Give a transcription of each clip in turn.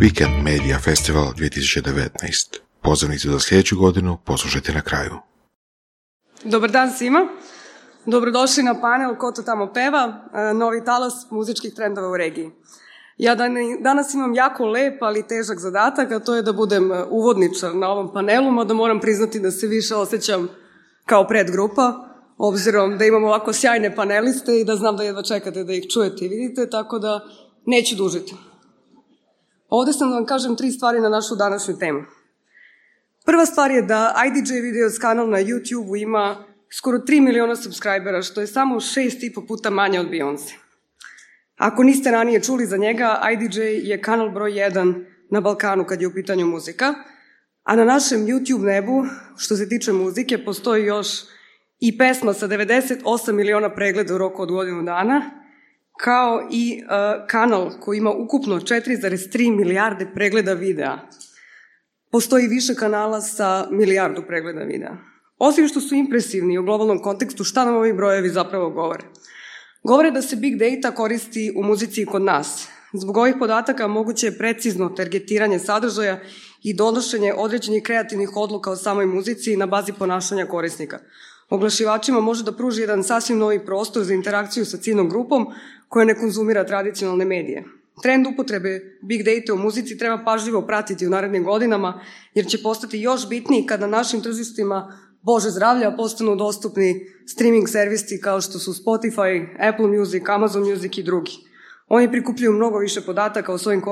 Weekend Media Festival 2019. Pozivnicu za sljedeću godinu poslušajte na kraju. Dobar dan svima. Dobrodošli na panel Ko to tamo peva, e, novi talas muzičkih trendova u regiji. Ja danas imam jako lep, ali težak zadatak, a to je da budem e, uvodničar na ovom panelu, mada moram priznati da se više osjećam kao predgrupa, obzirom da imam ovako sjajne paneliste i da znam da jedva čekate da ih čujete i vidite, tako da neću dužiti. Ovdje sam vam kažem tri stvari na našu današnju temu. Prva stvar je da IDJ Videos kanal na YouTube ima skoro 3 miliona subscribera, što je samo šest i po puta manje od Beyoncé. Ako niste ranije čuli za njega, IDJ je kanal broj 1 na Balkanu kad je u pitanju muzika, a na našem YouTube nebu, što se tiče muzike, postoji još i pesma sa 98 miliona pregleda u roku od godinu dana, kao i uh, kanal koji ima ukupno 4,3 milijarde pregleda videa. Postoji više kanala sa milijardu pregleda videa. Osim što su impresivni u globalnom kontekstu, šta nam ovi brojevi zapravo govore? Govore da se big data koristi u muzici i kod nas. Zbog ovih podataka moguće je precizno targetiranje sadržaja i donošenje određenih kreativnih odluka o samoj muzici na bazi ponašanja korisnika. Oglašivačima može da pruži jedan sasvim novi prostor za interakciju sa ciljnom grupom koja ne konzumira tradicionalne medije. Trend upotrebe big data u muzici treba pažljivo pratiti u narednim godinama jer će postati još bitniji kada našim tržištima Bože zdravlja postanu dostupni streaming servisi kao što su Spotify, Apple Music, Amazon Music i drugi. Oni prikupljaju mnogo više podataka o svojim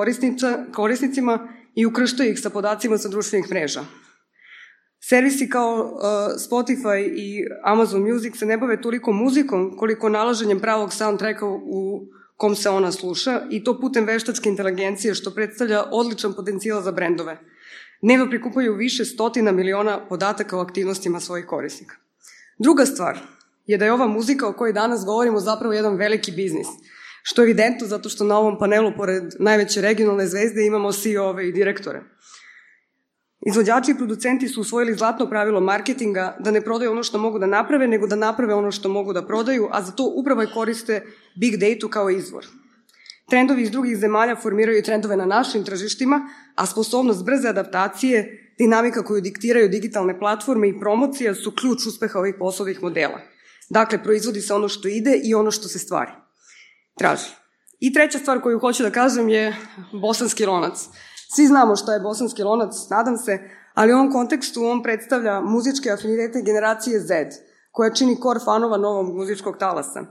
korisnicima i ukrštaju ih sa podacima sa društvenih mreža. Servisi kao uh, Spotify i Amazon Music se ne bave toliko muzikom koliko nalaženjem pravog soundtracka u kom se ona sluša i to putem veštačke inteligencije što predstavlja odličan potencijal za brendove. Dnevno prikupaju više stotina miliona podataka o aktivnostima svojih korisnika. Druga stvar je da je ova muzika o kojoj danas govorimo zapravo jedan veliki biznis, što je evidentno zato što na ovom panelu, pored najveće regionalne zvezde, imamo CEO-ove i direktore. Izvođači i producenti su usvojili zlatno pravilo marketinga da ne prodaju ono što mogu da naprave, nego da naprave ono što mogu da prodaju, a za to upravo i koriste big data kao izvor. Trendovi iz drugih zemalja formiraju trendove na našim tržištima, a sposobnost brze adaptacije, dinamika koju diktiraju digitalne platforme i promocija su ključ uspeha ovih poslovnih modela. Dakle, proizvodi se ono što ide i ono što se stvari. Traži. I treća stvar koju hoću da kažem je bosanski lonac. Svi znamo šta je bosanski lonac, nadam se, ali u ovom kontekstu on predstavlja muzičke afinitete generacije Z, koja čini kor fanova novog muzičkog talasa.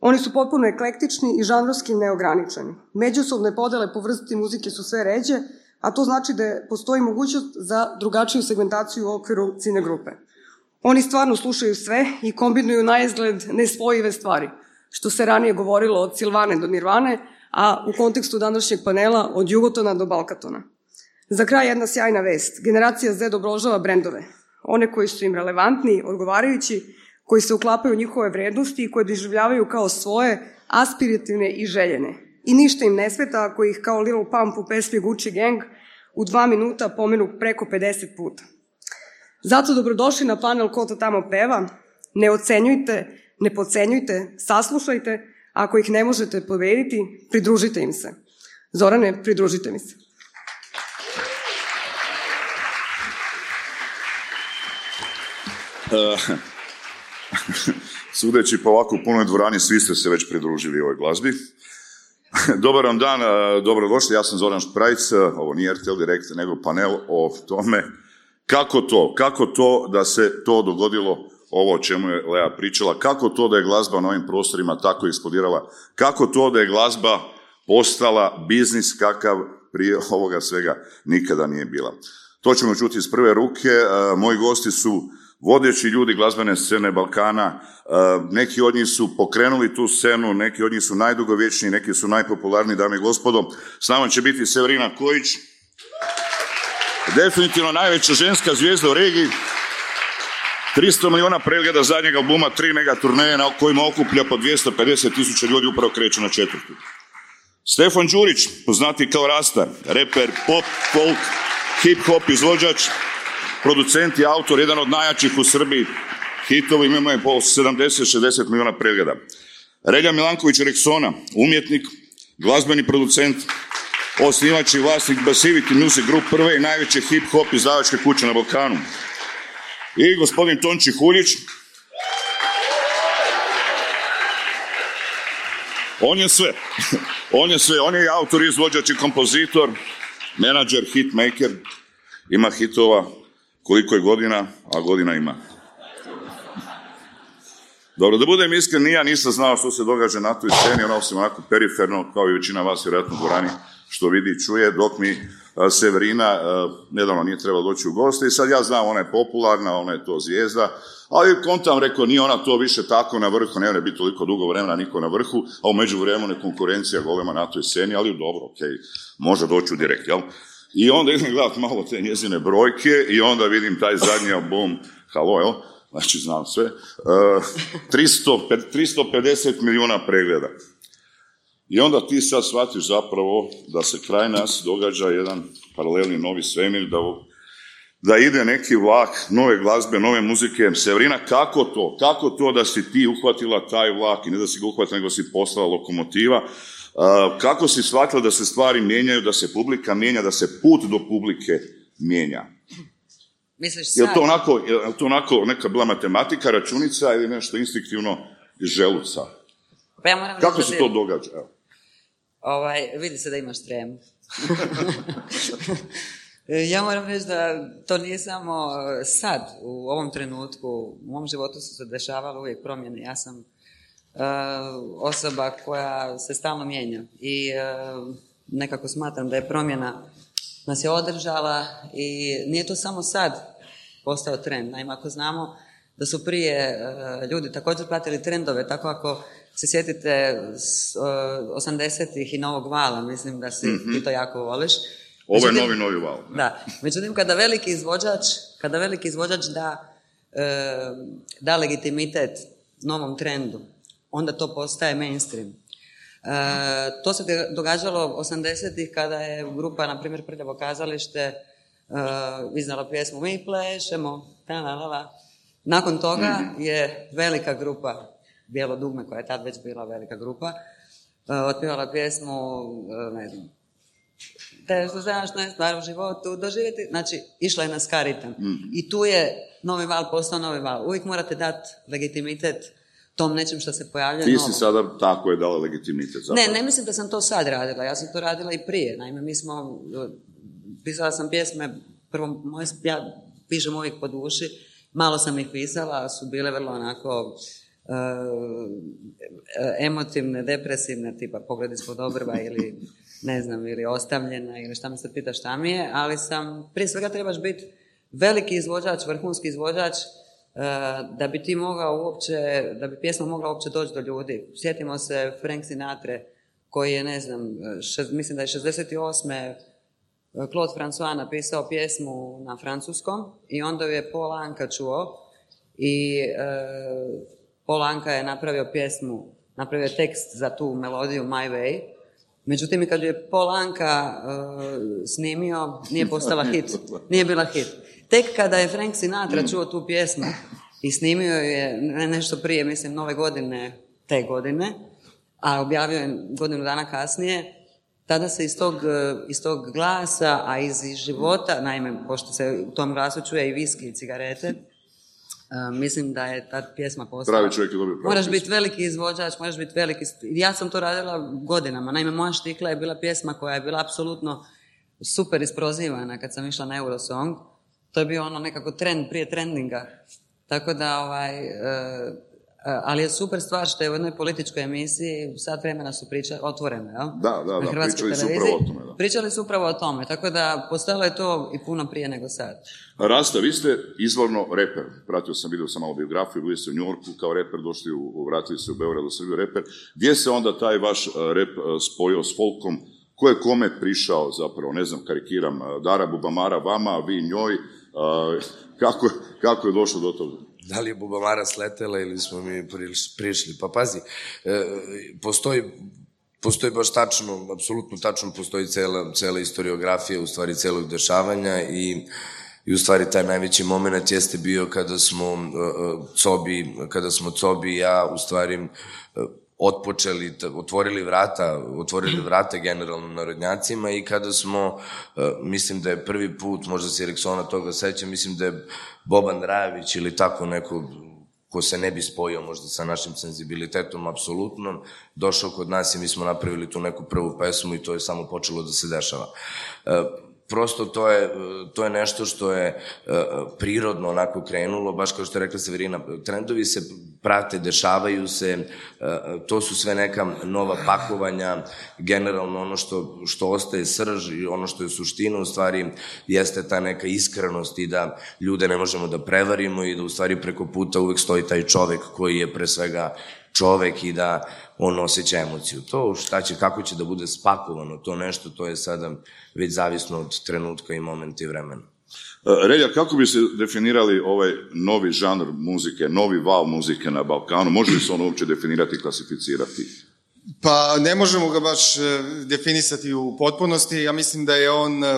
Oni su potpuno eklektični i žanrovski neograničeni. Međusobne podele po vrsti muzike su sve ređe, a to znači da postoji mogućnost za drugačiju segmentaciju u okviru cine grupe. Oni stvarno slušaju sve i kombinuju na izgled nespojive stvari, što se ranije govorilo od Silvane do Nirvane, a u kontekstu današnjeg panela od Jugotona do Balkatona. Za kraj jedna sjajna vest. Generacija Z obrožava brendove. One koji su im relevantni, odgovarajući, koji se uklapaju u njihove vrednosti i koje doživljavaju kao svoje, aspirativne i željene. I ništa im ne sveta ako ih kao Lil Pump u pesmi Gucci Gang u dva minuta pomenu preko 50 puta. Zato dobrodošli na panel Ko tamo peva. Ne ocenjujte, ne pocenjujte, saslušajte, ako ih ne možete pobediti, pridružite im se. Zorane, pridružite mi se. Uh, sudeći po ovako punoj dvorani, svi ste se već pridružili ovoj glazbi. Dobar vam dan, uh, dobrodošli, ja sam Zoran Šprajc, uh, ovo nije RTL Direkt, nego panel o tome kako to, kako to da se to dogodilo ovo o čemu je Lea pričala, kako to da je glazba na ovim prostorima tako eksplodirala, kako to da je glazba postala biznis kakav prije ovoga svega nikada nije bila. To ćemo čuti iz prve ruke. E, moji gosti su vodeći ljudi glazbene scene Balkana. E, neki od njih su pokrenuli tu scenu, neki od njih su najdugovječniji, neki su najpopularniji, dame i gospodo. S nama će biti Severina Kojić, definitivno najveća ženska zvijezda u regiji. 300 miliona pregleda zadnjeg albuma, tri mega turneje na kojima okuplja po 250 tisuća ljudi upravo kreće na četvrtu. Stefan Đurić, poznati kao Rasta, reper, pop, folk, hip-hop izvođač, producent i autor, jedan od najjačih u Srbiji, hitovi je po 70-60 miliona pregleda. Relja Milanković Reksona, umjetnik, glazbeni producent, osnivač i vlasnik Basivity Music Group, prve i najveće hip-hop izdavačke kuće na Balkanu. I gospodin Tonči Huljić, On je sve. On je sve. On je autor, izvođač i kompozitor, menadžer, hitmaker. Ima hitova koliko je godina, a godina ima. Dobro, da budem iskren, ja nisam znao što se događa na toj sceni, ono osim onako periferno, kao i većina vas vjerojatno u što vidi i čuje, dok mi Severina nedavno nije trebalo doći u goste i sad ja znam, ona je popularna, ona je to zvijezda, ali kontam rekao, nije ona to više tako na vrhu, ne biti toliko dugo vremena niko na vrhu, a u međuvremenu je konkurencija golema na toj sceni, ali dobro, ok, može doći u direkt, jel? I onda idem gledat malo te njezine brojke i onda vidim taj zadnji album, halo, jel? Znači, znam sve. Uh, 300, 350 milijuna pregleda. I onda ti sad shvatiš zapravo da se kraj nas događa jedan paralelni novi svemir, da, da ide neki vlak nove glazbe, nove muzike. Severina, kako to? Kako to da si ti uhvatila taj vlak i ne da si ga uhvatila, nego si postala lokomotiva? kako si shvatila da se stvari mijenjaju, da se publika mijenja, da se put do publike mijenja? Misliš Je to onako, je to onako neka bila matematika, računica ili nešto instinktivno iz želuca? Pa ja moram Kako se to događa? Evo. Ovaj, vidi se da imaš tremu. ja moram reći da to nije samo sad, u ovom trenutku. U mom životu su se dešavale uvijek promjene. Ja sam uh, osoba koja se stalno mijenja i uh, nekako smatram da je promjena nas je održala i nije to samo sad postao trend. Naime, ako znamo da su prije uh, ljudi također pratili trendove, tako ako se sjetite s, 80-ih i novog vala, mislim da si Mhm. ti to jako voliš. Ovo je Međutim- novi, novi val. ne? Da, međutim kada veliki izvođač, kada veliki izvođač da, e, da legitimitet novom trendu, onda to postaje mainstream. E, to se događalo 80-ih kada je grupa, na primjer, Prljavo kazalište e, iznala pjesmu Mi plešemo, ta la, la, la. Nakon toga je velika grupa Bijelo dugme, koja je tad već bila velika grupa, e, otpjevala pjesmu, e, ne znam, te što je stvar u životu doživjeti, znači išla je na skaritam. I tu je novi val postao novi val. Uvijek morate dati legitimitet tom nečem što se pojavlja Ti si sada tako je dala legitimitet. Zapravo. Ne, ne mislim da sam to sad radila, ja sam to radila i prije. Naime, mi smo, e, pisala sam pjesme, prvo, moje, ja pišem uvijek po duši, malo sam ih pisala, su bile vrlo onako emotivne, depresivne, tipa pogled ispod obrva ili ne znam, ili ostavljena ili šta me se pita šta mi je, ali sam, prije svega trebaš biti veliki izvođač, vrhunski izvođač, e, da bi ti mogao uopće, da bi pjesma mogla uopće doći do ljudi. Sjetimo se Frank Sinatra koji je, ne znam, šest- mislim da je 68. Claude François napisao pjesmu na francuskom i onda ju je Paul Anka čuo i Paul Anka je napravio pjesmu, napravio tekst za tu melodiju My Way. Međutim, kad je Paul Anka e, snimio, nije postala hit. Nije bila hit. Tek kada je Frank Sinatra čuo tu pjesmu i snimio je ne- nešto prije, mislim, nove godine, te godine, a objavio je godinu dana kasnije, tada se iz tog, e, iz tog glasa, a iz života, naime, pošto se u tom glasu čuje i viski i cigarete, e, mislim da je ta pjesma postala... Pravi čovjek je dobio pravu Moraš biti veliki izvođač, moraš biti veliki... Ja sam to radila godinama. Naime, moja štikla je bila pjesma koja je bila apsolutno super isprozivana kad sam išla na Eurosong. To je bio ono nekako trend prije trendinga. Tako da, ovaj, e, ali je super stvar što je u jednoj političkoj emisiji sat vremena su pričali, otvoreno, jel? Da, da, da, pričali su upravo o tome, da. Pričali su upravo o tome, tako da postojalo je to i puno prije nego sad. Rasta, vi ste izvorno reper. Pratio sam, vidio sam malo biografiju, bili ste u New Yorku kao reper, došli u, vratili se u Beograd u Srbiju reper. Gdje se onda taj vaš uh, rep uh, spojio s folkom? Ko je kome prišao zapravo, ne znam, karikiram, Dara Bubamara vama, vi njoj, kako, kako je došlo do toga? Da li je Bubamara sletela ili smo mi priš- prišli? Pa pazi, e, postoji, postoji baš tačno, apsolutno tačno postoji cela, cela historiografija, u stvari celog dešavanja i I u stvari taj najveći moment jeste bio kada smo uh, Cobi, kada smo Cobi i ja u stvari otpočeli, otvorili vrata, otvorili vrata generalno narodnjacima i kada smo, e, mislim da je prvi put, možda se Eriksona toga seća, mislim da je Boban Rajević ili tako neko ko se ne bi spojio možda sa našim senzibilitetom apsolutno, došao kod nas i mi smo napravili tu neku prvu pesmu i to je samo počelo da se dešava. Prosto to je, to je nešto što je e, prirodno onako krenulo, baš kao što je rekla Severina, trendovi se prate, dešavaju se, e, to su sve neka nova pakovanja, generalno ono što, što ostaje srž i ono što je suština u stvari jeste ta neka iskrenost i da ljude ne možemo da prevarimo i da u stvari preko puta uvek stoji taj čovek koji je pre svega čovek i da on osjeća emociju. To šta će, kako će da bude spakovano, to nešto, to je sada već zavisno od trenutka i momenta i vremena. E, Relja, kako bi se definirali ovaj novi žanr muzike, novi val muzike na Balkanu? Može li se on uopće definirati i klasificirati? Pa ne možemo ga baš e, definisati u potpunosti. Ja mislim da je on uh,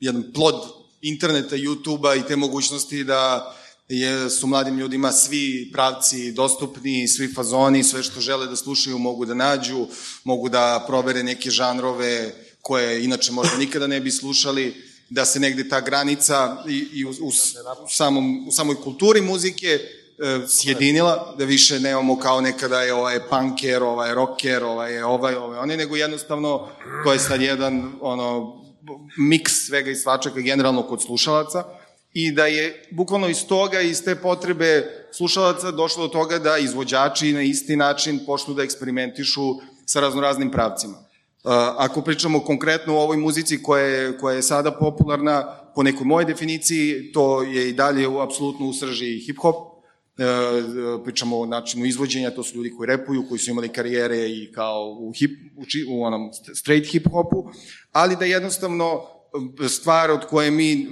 jedan plod interneta, YouTube-a i te mogućnosti da je, su mladim ljudima svi pravci dostupni, svi fazoni, sve što žele da slušaju mogu da nađu, mogu da provere neke žanrove koje inače možda nikada ne bi slušali, da se negde ta granica i, i u, u, u, samom, u samoj kulturi muzike e, sjedinila, da više nemamo kao nekada je ovaj punker, ovaj rocker, ovaj je ovaj, ovaj oni, nego jednostavno to je sad jedan ono, miks svega i svačaka generalno kod slušalaca i da je bukvalno iz toga, iz te potrebe slušalaca došlo do toga da izvođači na isti način počnu da eksperimentišu sa raznoraznim pravcima. Uh, ako pričamo konkretno o ovoj muzici koja je, koja je sada popularna, po nekoj moje definiciji, to je i dalje u, apsolutno u srži hip-hop, uh, pričamo o načinu izvođenja, to su ljudi koji repuju, koji su imali karijere i kao u, hip, u, u onom straight hip-hopu, ali da jednostavno stvar od koje mi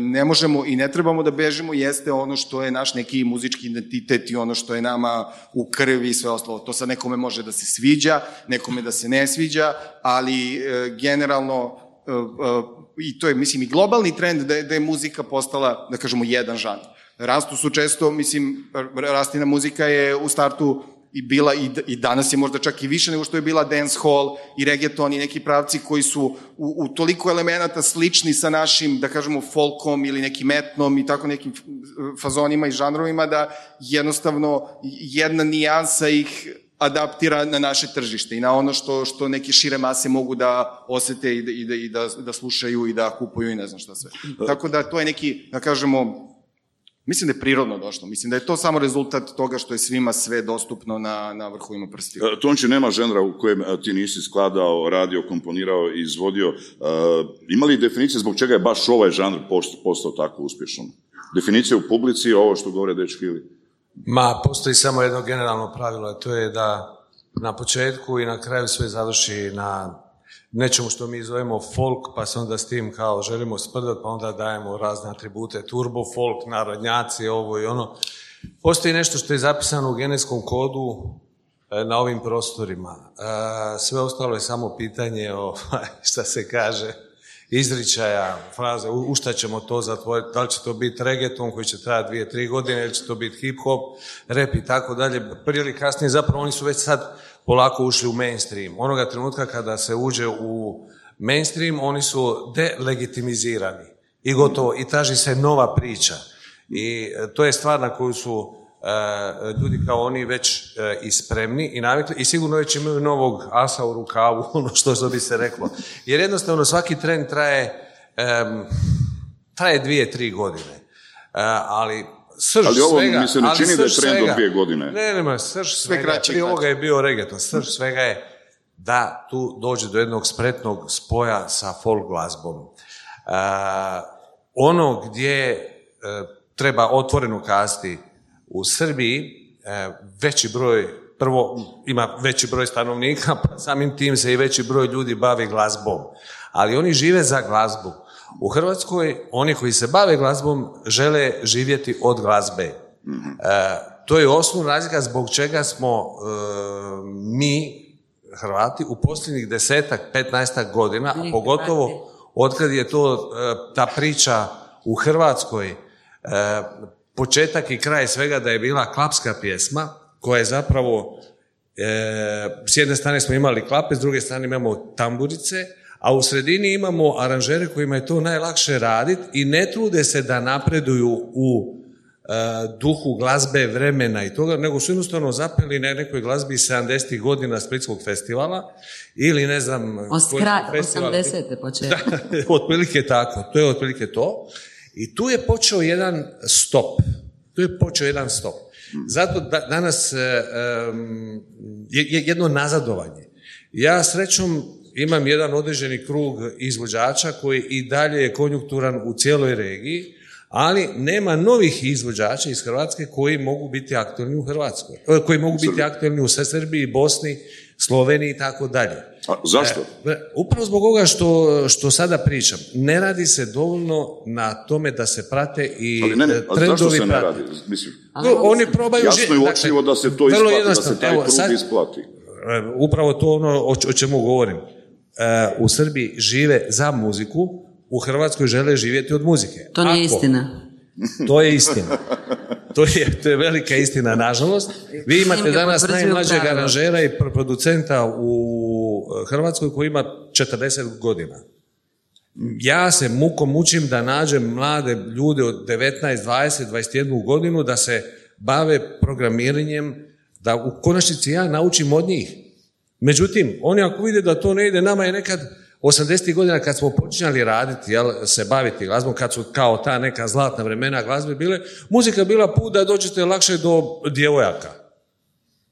ne možemo i ne trebamo da bežimo jeste ono što je naš neki muzički identitet i ono što je nama u krvi i sve ostalo. To sa nekome može da se sviđa, nekome da se ne sviđa, ali e, generalno e, e, i to je, mislim, i globalni trend da je, da je muzika postala, da kažemo, jedan žanr. Rastu su često, mislim, rastina muzika je u startu i bila i, i danas je možda čak i više nego što je bila dance hall i reggaeton i neki pravci koji su u, u toliko elemenata slični sa našim, da kažemo, folkom ili nekim etnom i tako nekim fazonima i žanrovima da jednostavno jedna nijansa ih adaptira na naše tržište i na ono što, što neke šire mase mogu da osete i da, i da, i da, da slušaju i da kupuju i ne znam šta sve. Tako da to je neki, da kažemo, Mislim da je prirodno došlo. Mislim da je to samo rezultat toga što je svima sve dostupno na, na vrhovima prstiju. E, Tonči, nema ženra u kojem e, ti nisi skladao, radio, komponirao i izvodio. E, ima li definicije zbog čega je baš ovaj žanr postao tako uspješan? Definicija u publici, ovo što govore dečki ili? Ma, postoji samo jedno generalno pravilo, a to je da na početku i na kraju sve završi na nečemu što mi zovemo folk, pa se onda s tim kao želimo sprdat, pa onda dajemo razne atribute, turbo folk, narodnjaci, ovo i ono. Postoji nešto što je zapisano u genetskom kodu e, na ovim prostorima. E, sve ostalo je samo pitanje o, šta se kaže, izričaja, fraze, u šta ćemo to zatvoriti, da li će to biti reggaeton koji će trajati dvije, tri godine, ili će to biti hip-hop, rap i tako dalje. Prije ili kasnije zapravo oni su već sad polako ušli u mainstream. Onoga trenutka kada se uđe u mainstream, oni su delegitimizirani i gotovo, i traži se nova priča. I e, to je stvar na koju su e, ljudi kao oni već e, i spremni i navikli i sigurno već imaju novog asa u rukavu, ono što, što bi se reklo. Jer jednostavno svaki trend traje, traje dvije, tri godine. ali srž ali ovo svega, mi se ne čini da je trend od dvije godine. Ne, nema, srž svega, kraće, prije ovoga je bio reggaeton, srž svega je da tu dođe do jednog spretnog spoja sa folk glazbom. Uh, ono gdje uh, treba otvoreno kasti u Srbiji, uh, veći broj, prvo ima veći broj stanovnika, pa samim tim se i veći broj ljudi bavi glazbom. Ali oni žive za glazbu. U Hrvatskoj oni koji se bave glazbom žele živjeti od glazbe. E, to je osnovna razlika zbog čega smo e, mi, Hrvati, u posljednjih desetak, petnaestak godina, a pogotovo otkad je to e, ta priča u Hrvatskoj, početak i kraj svega da je bila klapska pjesma, koja je zapravo s jedne strane smo imali klape, s druge strane imamo tamburice, a u sredini imamo aranžere kojima je to najlakše raditi i ne trude se da napreduju u e, duhu glazbe, vremena i toga, nego su jednostavno zapeli na nekoj glazbi 70. godina Splitskog festivala ili ne znam... Kraj 80. početak. otprilike tako, to je otprilike to. I tu je počeo jedan stop. Tu je počeo jedan stop. Zato da, danas e, je jedno nazadovanje. Ja srećom imam jedan određeni krug izvođača koji i dalje je konjunkturan u cijeloj regiji, ali nema novih izvođača iz Hrvatske koji mogu biti aktualni u Hrvatskoj, e, koji mogu biti aktualni u Srbiji, Bosni, Sloveniji i tako dalje. zašto? E, upravo zbog ovoga što, što sada pričam. Ne radi se dovoljno na tome da se prate i ali ne, ne, ali zašto se ne radi? Mislim, oni probaju... Jasno je uočivo da se to isplati, da se taj krug isplati. Upravo to ono o, o čemu govorim u Srbiji žive za muziku, u Hrvatskoj žele živjeti od muzike. To nije istina. To je istina. To je, to je velika istina, nažalost. Vi imate danas najmlađeg aranžera i producenta u Hrvatskoj koji ima 40 godina. Ja se mukom mučim da nađem mlade ljude od 19, 20, 21 godinu da se bave programiranjem, da u konačnici ja naučim od njih. Međutim, oni ako vide da to ne ide, nama je nekad 80. godina kad smo počinjali raditi, jel, se baviti glazbom, kad su kao ta neka zlatna vremena glazbe bile, muzika bila put da dođete lakše do djevojaka.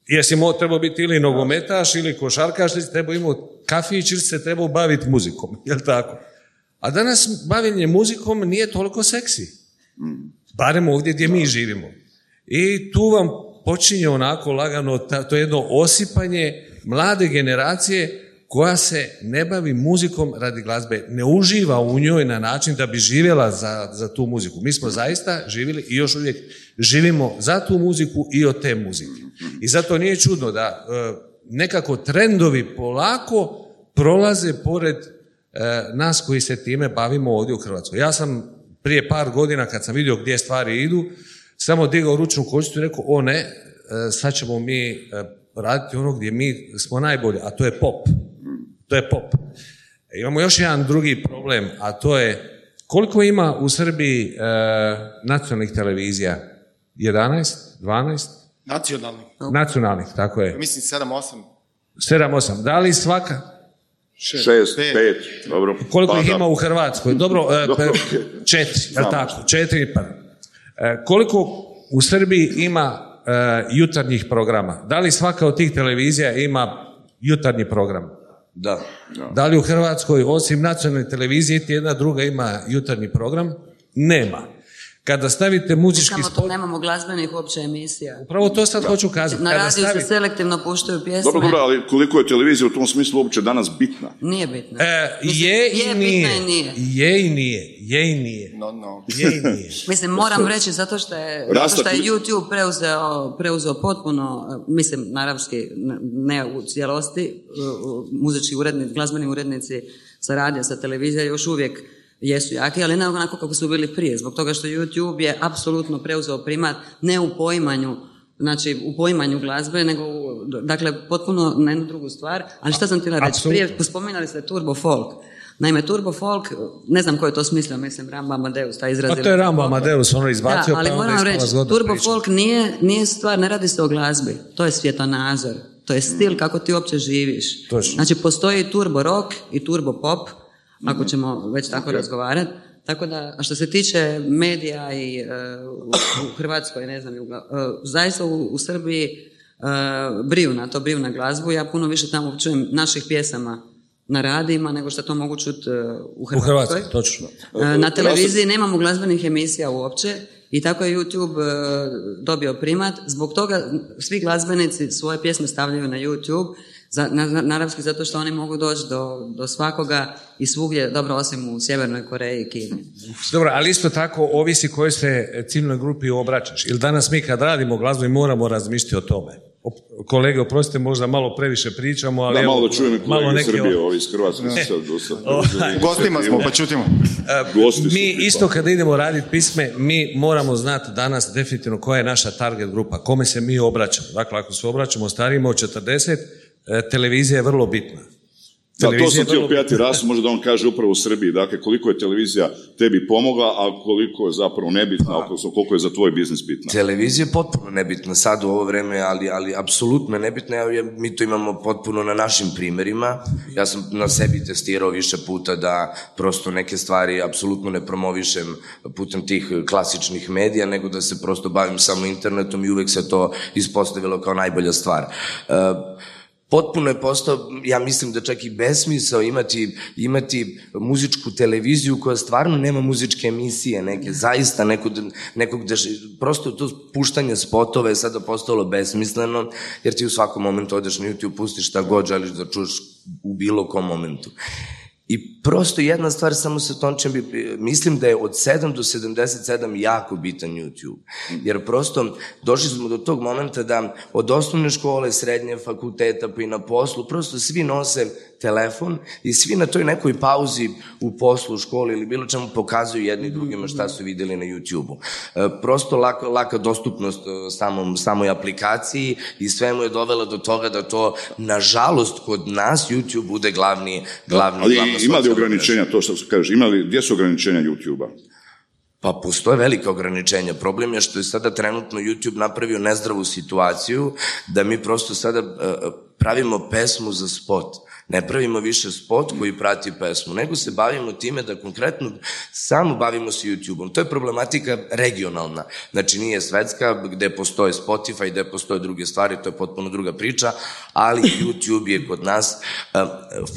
Jesi mo, trebao biti ili nogometaš ili košarkaš, ili trebao imati kafić ili se trebao baviti muzikom, jel tako? A danas bavljenje muzikom nije toliko seksi. Barem ovdje gdje mi živimo. I tu vam počinje onako lagano to jedno osipanje mlade generacije koja se ne bavi muzikom radi glazbe, ne uživa u njoj na način da bi živjela za, za tu muziku. Mi smo zaista živjeli i još uvijek živimo za tu muziku i od te muzike. I zato nije čudno da e, nekako trendovi polako prolaze pored e, nas koji se time bavimo ovdje u Hrvatskoj. Ja sam prije par godina kad sam vidio gdje stvari idu, samo digao ručnu kočicu i rekao, o ne, e, sad ćemo mi raditi ono gdje mi smo najbolji, a to je pop. To je pop. E, imamo još jedan drugi problem, a to je koliko ima u Srbiji e, nacionalnih televizija? 11? 12? Nacionalnih. Nacionalnih, tako je. Mislim 7-8. 7-8. Da li svaka? 6, 5, dobro. Koliko ih ima u Hrvatskoj? Dobro, e, četiri, je tako? Četiri, pa. koliko u Srbiji ima E, jutarnjih programa. Da li svaka od tih televizija ima jutarnji program? Da. Da li u Hrvatskoj, osim nacionalne televizije, jedna druga ima jutarnji program? Nema. Kada stavite muzički spot... tu nemamo glazbenih uopće emisija. Upravo to sad hoću kazati. Na radiju se selektivno puštaju pjesme. Dobro, dobro, ali koliko je televizija u tom smislu uopće danas bitna? Nije bitna. E, je, i nije. Je i nije. Je i nije. No, no. Je i nije. mislim, moram reći zato što je, zato što je YouTube preuzeo, preuzeo potpuno, mislim, naravski, ne u cijelosti, muzički urednici, glazbeni urednici sa radija, sa televizija još uvijek jesu jaki, ali ne onako kako su bili prije, zbog toga što YouTube je apsolutno preuzeo primat ne u poimanju znači u poimanju glazbe, nego dakle potpuno na jednu drugu stvar. Ali šta sam htjela reći? Prije spominjali ste Turbo Folk. Naime, Turbo Folk, ne znam ko je to smislio, mislim Rambo Amadeus, taj izraz. Pa to je Rambo Amadeus, ono izbacio. Da, ali pa moram reći, Turbo Folk nije, nije stvar, ne radi se o glazbi, to je svjetonazor, to je stil kako ti uopće živiš. Točno. Znači, postoji turbo rock i turbo pop, ako ćemo već tako razgovarati. Tako da, a što se tiče medija i uh, u, Hrvatskoj, ne znam, uh, zaista u, u Srbiji uh, briju na to, briju na glazbu. Ja puno više tamo čujem naših pjesama na radijima nego što to mogu čuti u Hrvatskoj. U Hrvatskoj, točno. Na televiziji nemamo glazbenih emisija uopće i tako je YouTube dobio primat. Zbog toga svi glazbenici svoje pjesme stavljaju na YouTube za, na, zato što oni mogu doći do, do svakoga i svugdje, dobro osim u Sjevernoj Koreji i Kini. Dobro, ali isto tako ovisi kojoj se ciljnoj grupi obraćaš. Ili danas mi kad radimo glazbu i moramo razmišljati o tome. kolege, oprostite, možda malo previše pričamo, ali Da, evo, malo da čujem i malo kolege neke- Srbije, ovi iz Hrvatske sad dosta. Gostima smo, pa čutimo. Su Mi isto kada idemo raditi pisme, mi moramo znati danas definitivno koja je naša target grupa, kome se mi obraćamo. Dakle, ako se obraćamo starijima od 40, e, televizija je vrlo bitna. Da, to sam htio pijati. Rasu, možda da on kaže upravo u Srbiji, dakle koliko je televizija tebi pomogla, a koliko je zapravo nebitna, odnosno koliko je za tvoj biznis bitna. Televizija je potpuno nebitna sad u ovo vreme, ali, ali apsolutno nebitna. Ja- mi to imamo potpuno na našim primerima. Ja sam na sebi testirao više puta da prosto neke stvari apsolutno ne promovišem putem tih klasičnih medija, nego da se prosto bavim samo internetom i uvek se to ispostavilo kao najbolja stvar. Uh, potpuno je postao, ja mislim da čak i besmisao imati, imati muzičku televiziju koja stvarno nema muzičke emisije, neke, zaista nekog, nekog prosto to puštanje spotova je sada postalo besmisleno, jer ti u svakom momentu odeš na YouTube, pustiš šta god želiš da čuješ u bilo kom momentu. I prosto jedna stvar, samo sa tončem, bi, mislim da je od 7 do 77 jako bitan YouTube. Jer prosto došli smo do tog momenta da od osnovne škole, srednje fakulteta pa i na poslu, prosto svi nose telefon i svi na toj nekoj pauzi u poslu, u školi ili bilo čemu pokazuju jedni drugima šta su videli na YouTube-u. E, prosto laka, laka dostupnost e, samom, samoj aplikaciji i sve mu je dovela do toga da to, nažalost, kod nas YouTube bude glavni, glavni, Ali glavna ima li ograničenja, to što kažeš, ima li, gdje su ograničenja YouTube-a? Pa postoje velika ograničenja. Problem je što je sada trenutno YouTube napravio nezdravu situaciju da mi prosto sada uh, pravimo pesmu za spot. Ne pravimo više spot koji prati pesmu, nego se bavimo time da konkretno samo bavimo se YouTube-om. To je problematika regionalna. Znači nije svetska gde postoje Spotify, gde postoje druge stvari, to je potpuno druga priča, ali YouTube je kod nas uh,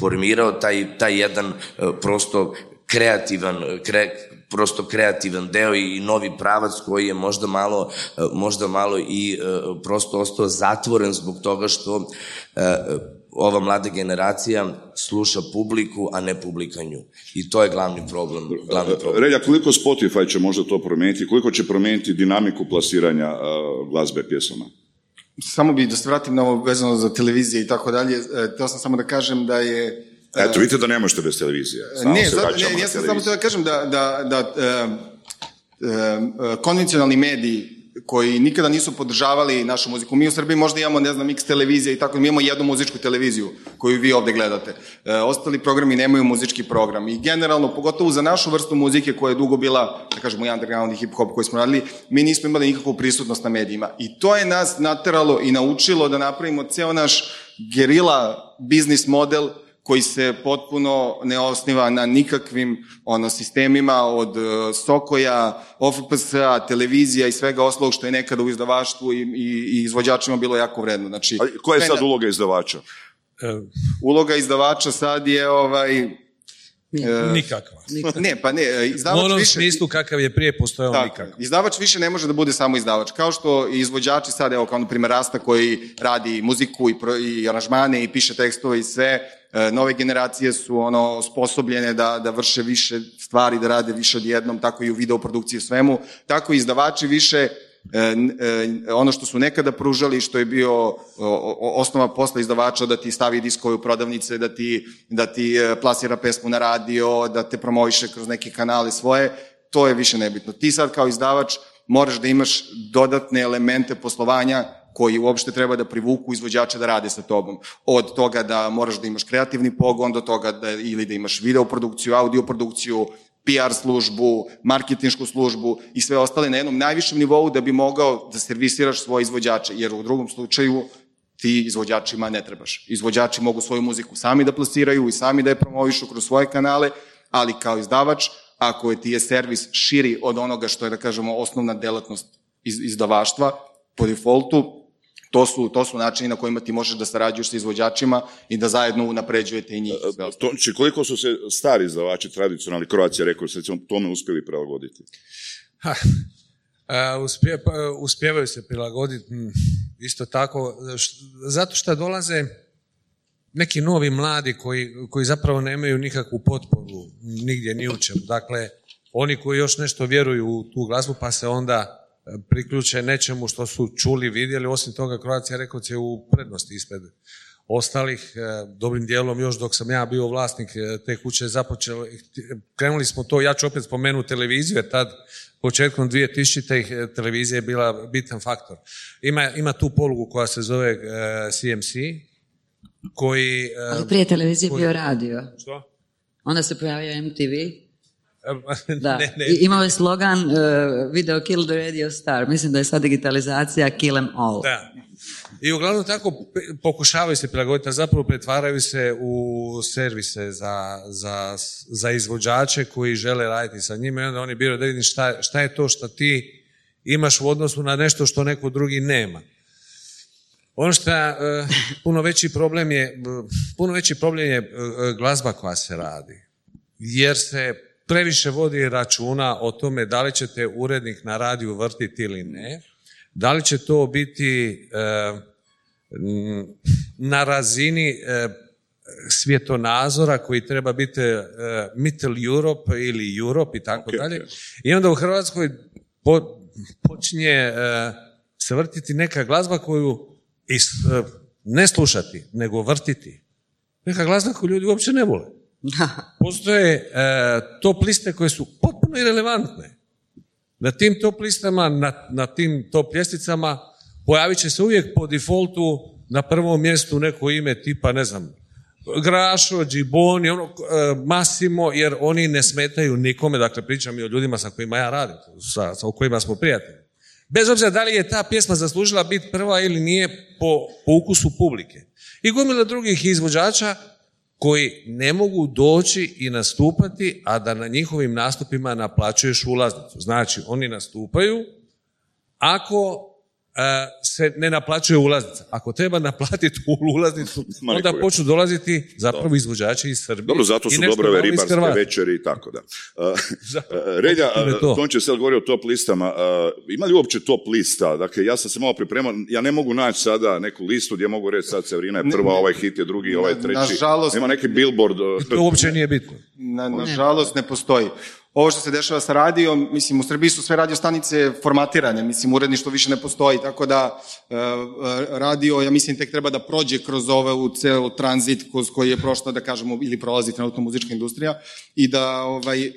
formirao taj, taj jedan uh, prosto kreativan, kre, prosto kreativan deo i novi pravac koji je možda malo, možda malo i prosto ostao zatvoren zbog toga što ova mlada generacija sluša publiku, a ne publika nju. I to je glavni problem. Glavni problem. Relja, koliko Spotify će možda to promijeniti, koliko će promijeniti dinamiku plasiranja uh, glazbe pjesama? Samo bi da se vratim na ovo vezano za televizije i tako dalje. E, Teo sam samo da kažem da je... Eto, vidite da ne možete bez televizije. Stalno ne, se zato, ne, ja sam samo da kažem da, da, da e, e, konvencionalni mediji koji nikada nisu podržavali našu muziku. Mi u Srbiji možda imamo, ne znam, X televizija i tako, mi imamo jednu muzičku televiziju koju vi ovde gledate. E, ostali programi nemaju muzički program i generalno, pogotovo za našu vrstu muzike koja je dugo bila, da kažemo, underground i hip-hop koji smo radili, mi nismo imali nikakvu prisutnost na medijima. I to je nas nateralo i naučilo da napravimo ceo naš gerila biznis model koji se potpuno ne osniva na nikakvim ono sistemima od uh, Sokoja, OFPS-a, televizija i svega ostalog što je nekada u izdavaštvu i, i, i izvođačima bilo jako vredno. Znači, Ali koja je sad na- uloga izdavača? E, uloga izdavača sad je ovaj e, nikakva. ne, pa ne, U izdavač onom više smislu kakav je prije postojao Tako, nikakav. izdavač više ne može da bude samo izdavač. Kao što i izvođači sad, evo kao na primjer Rasta koji radi muziku i, pro, i aranžmane i piše tekstove i sve, e, nove generacije su ono osposobljene da, da vrše više stvari, da rade više odjednom, tako i u videoprodukciji svemu. Tako i izdavači više e, e, ono što su nekada pružali, što je bio osnova posla izdavača da ti stavi diskove u prodavnice, da ti, da ti e, plasira pesmu na radio, da te promoviše kroz neke kanale svoje, to je više nebitno. Ti sad kao izdavač moraš da imaš dodatne elemente poslovanja koji uopšte treba da privuku izvođače da rade sa tobom. Od toga da moraš da imaš kreativni pogon, do toga da ili da imaš videoprodukciju, audioprodukciju, PR službu, marketinšku službu i sve ostale na jednom najvišem nivou da bi mogao da servisiraš svoje izvođače, jer u drugom slučaju ti izvođačima ne trebaš. Izvođači mogu svoju muziku sami da plasiraju i sami da je promovišu kroz svoje kanale, ali kao izdavač, ako je ti je servis širi od onoga što je, da kažemo, osnovna delatnost iz, izdavaštva, po defaultu, to su, to su načini na kojima ti možeš da sarađuješ sa izvođačima i da zajedno unapređujete i njih. ostalo. To, či koliko su se stari izdavači, tradicionalni Croatia Records, recimo, tome uspjeli prilagoditi? Ha, a, uspje, pa, uspjevaju se prilagoditi isto tako, š- zato što dolaze neki novi mladi koji, koji zapravo nemaju nikakvu potporu nigdje ni u čemu. Dakle, oni koji još nešto vjeruju u tu glazbu pa se onda priključe nečemu što su čuli, vidjeli. Osim toga, Croatia Records je u prednosti ispred ostalih. E, dobrim dijelom još dok sam ja bio vlasnik e, te kuće započeli, krenuli smo to, ja ću opet spomenuti televiziju, jer tad početkom 2000. televizija je bila bitan faktor. Ima, ima tu polugu koja se zove CMC, koji... Ali prije televizije koji, bio radio. Što? Onda se pojavio MTV. Da. Ne, ne. Imao je slogan uh, video kill the radio star. Mislim da je sad digitalizacija kill them all. Da. I uglavnom tako pokušavaju se prilagoditi, a zapravo pretvaraju se u servise za, za, za izvođače koji žele raditi sa njima i onda oni biraju da vidim šta, šta je to što ti imaš u odnosu na nešto što neko drugi nema. Ono što je uh, puno veći problem je, puno veći problem je uh, glazba koja se radi. Jer se previše vodi računa o tome da li ćete urednik na radiju vrtiti ili ne, da li će to biti uh, na razini uh, svjetonazora koji treba biti uh, Middle Europe ili Europe i tako okay, dalje. I onda u Hrvatskoj po, počinje se vrtiti neka glazba koju ne slušati, nego vrtiti. Neka glazba koju ljudi uopće ne vole. Postoje e, top liste koje su potpuno irelevantne. Na tim top listama, na, tim top ljesticama pojavit će se uvijek po defaultu na prvom mjestu neko ime tipa, ne znam, Grašo, Džiboni, ono, e, Masimo, jer oni ne smetaju nikome, dakle pričam i o ljudima sa kojima ja radim, sa, sa kojima smo prijatelji. Bez obzira da li je ta pjesma zaslužila biti prva ili nije po, po ukusu publike. I gomila drugih izvođača koji ne mogu doći i nastupati, a da na njihovim nastupima naplaćuješ ulaznicu. Znači, oni nastupaju ako se ne naplaćuje ulaznica. Ako treba naplatiti ulaznicu, onda počnu dolaziti zapravo izvođači iz Srbije. Dobro, zato su dobre ribarske večeri i tako da. Redja, Tonče sad govori o top listama. Ima li uopće top lista? Dakle, ja sam se malo pripremao, ja ne mogu naći sada neku listu gdje mogu reći sad Severina je prva, ovaj hit je drugi, ovaj treći. Nažalost, Ima neki billboard. To uopće nije bitno. Na, nažalost ne postoji ovo što se dešava sa radijom, mislim, u Srbiji su sve radio stanice formatirane, mislim, uredništvo više ne postoji, tako da e, radio, ja mislim, tek treba da prođe kroz ove u tranzit kroz koji je prošla, da kažemo, ili prolazi trenutno muzička industrija i da, ovaj, e,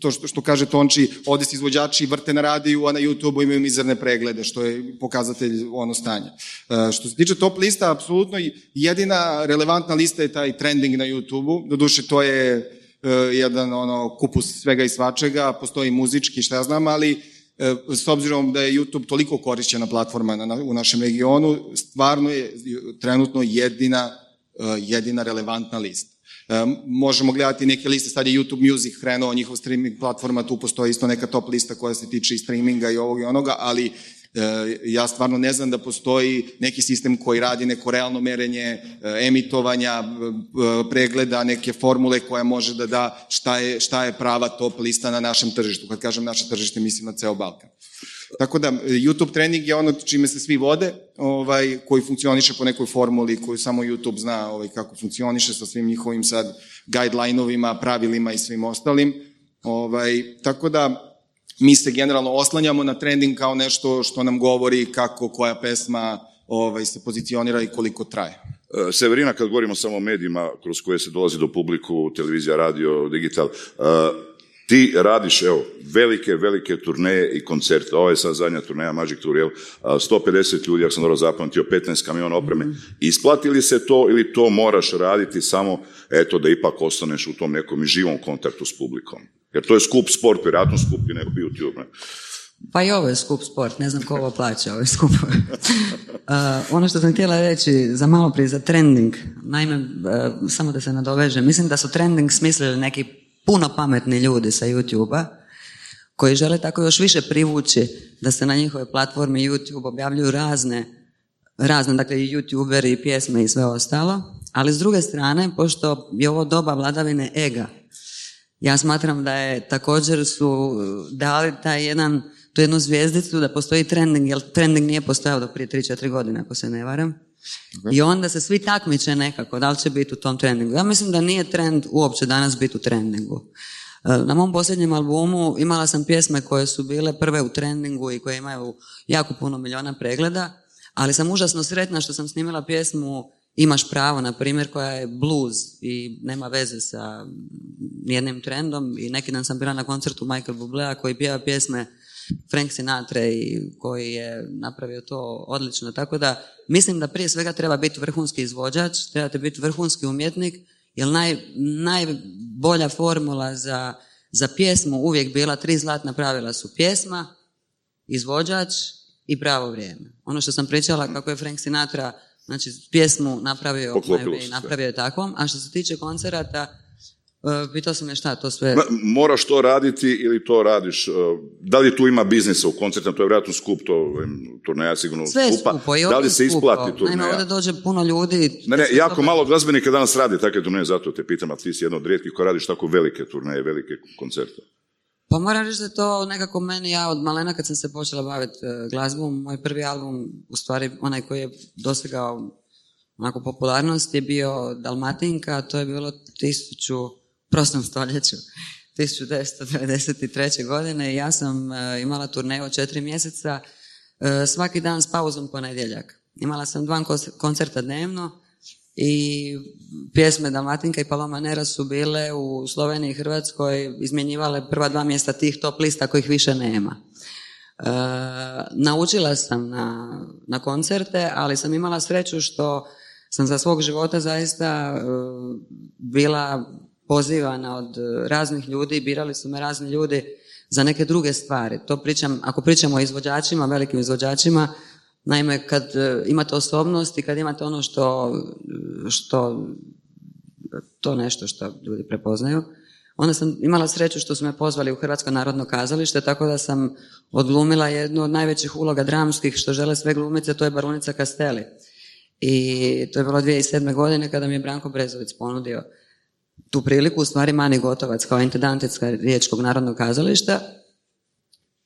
to što, kaže Tonči, ovde se izvođači vrte na radiju, a na YouTube-u imaju mizerne preglede, što je pokazatelj ono stanja. E, što se tiče top lista, apsolutno jedina relevantna lista je taj trending na YouTube-u, doduše to je E, jedan ono kupus svega i svačega, postoji muzički, šta ja znam, ali e, s obzirom da je YouTube toliko korišćena platforma na, u našem regionu, stvarno je trenutno jedina, e, jedina relevantna lista. Možemo gledati neke liste, sad je YouTube Music krenuo, njihov streaming platforma, tu postoji isto neka top lista koja se tiče i streaminga i ovog i onoga, ali E, ja stvarno ne znam da postoji neki sistem koji radi neko realno merenje e, emitovanja, e, pregleda, neke formule koja može da da šta je, šta je prava top lista na našem tržištu. Kad kažem naše tržište, mislim na ceo Balkan. Tako da, YouTube trening je ono čime se svi vode, ovaj, koji funkcioniše po nekoj formuli koju samo YouTube zna ovaj, kako funkcioniše sa svim njihovim sad guideline-ovima, pravilima i svim ostalim. Ovaj, tako da, mi se generalno oslanjamo na trending kao nešto što nam govori kako koja pesma ovaj, se pozicionira i koliko traje. E, Severina, kad govorimo samo o medijima kroz koje se dolazi do publiku, televizija, radio, digital, uh, ti radiš, evo, velike, velike turneje i koncerte. Ovo je sad zadnja turneja Magic Tour, jel? 150 ljudi, ako sam dobro zapamtio, 15 kamiona opreme. Isplati li se to ili to moraš raditi samo, eto, da ipak ostaneš u tom nekom živom kontaktu s publikom? Jer to je skup sport, vjerojatno skupi nego YouTube. Ne? Pa i ovo je skup sport, ne znam ko ovo plaća, ovo je skup. uh, ono što sam htjela reći za malo prije, za trending, naime, uh, samo da se nadovežem, mislim da su trending smislili neki puno pametni ljudi sa YouTube-a, koji žele tako još više privući da se na njihove platformi YouTube objavljuju razne, razne, dakle i youtuberi i pjesme i sve ostalo, ali s druge strane, pošto je ovo doba vladavine ega, ja smatram da je također su dali taj jedan, tu jednu zvijezdicu da postoji trending, jer trending nije postojao do prije 3-4 godine, ako se ne varam. I onda se svi takmiče nekako, da li će biti u tom trendingu. Ja mislim da nije trend uopće danas biti u trendingu. Na mom posljednjem albumu imala sam pjesme koje su bile prve u trendingu i koje imaju jako puno milijuna pregleda, ali sam užasno sretna što sam snimila pjesmu Imaš pravo, na primjer, koja je blues i nema veze sa nijednim trendom i neki dan sam bila na koncertu Michael Bublea koji pjeva pjesme Frank Sinatra i koji je napravio to odlično. Tako da mislim da prije svega treba biti vrhunski izvođač, trebate biti vrhunski umjetnik, jer naj, najbolja formula za, za pjesmu uvijek bila tri zlatna pravila su pjesma, izvođač i pravo vrijeme. Ono što sam pričala kako je Frank Sinatra znači pjesmu napravio, napravio je takvom, a što se tiče koncerata, E, pitao sam me šta to sve... Moraš to raditi ili to radiš? E, da li tu ima biznisa u koncertima? To je vjerojatno skup, to turneja sigurno sve je skupa. Skupo, i da li se isplati turneja? Naime, ovdje dođe puno ljudi... Ne, ne, jako malo glazbenika danas radi takve turneje, zato te pitam, a ti si jedno od rijetkih koji radiš tako velike turneje, velike koncerte. Pa moram reći da to nekako meni, ja od malena kad sam se počela baviti e, glazbom, moj prvi album, u stvari onaj koji je dosegao onako popularnost je bio Dalmatinka, to je bilo tisuću prostom stoljeću 1993. godine i ja sam e, imala turneju od četiri mjeseca e, svaki dan s pauzom ponedjeljak. Imala sam dva koncerta dnevno i pjesme Dalmatinka i Paloma Nera su bile u Sloveniji i Hrvatskoj izmjenjivale prva dva mjesta tih top lista kojih više nema. E, naučila sam na, na koncerte, ali sam imala sreću što sam za svog života zaista bila pozivana od e, raznih ljudi, birali su me razni ljudi za neke druge stvari. To pričam, ako pričamo o izvođačima, velikim izvođačima, naime kad e, imate osobnost i kad imate ono što, što to nešto što ljudi prepoznaju, onda sam imala sreću što su me pozvali u Hrvatsko narodno kazalište, tako da sam odglumila jednu od najvećih uloga dramskih što žele sve glumice, to je Barunica Kasteli. I to je bilo 2007. godine kada mi je Branko Brezović ponudio tu priliku, u stvari Mani Gotovac kao intendantica Riječkog narodnog kazališta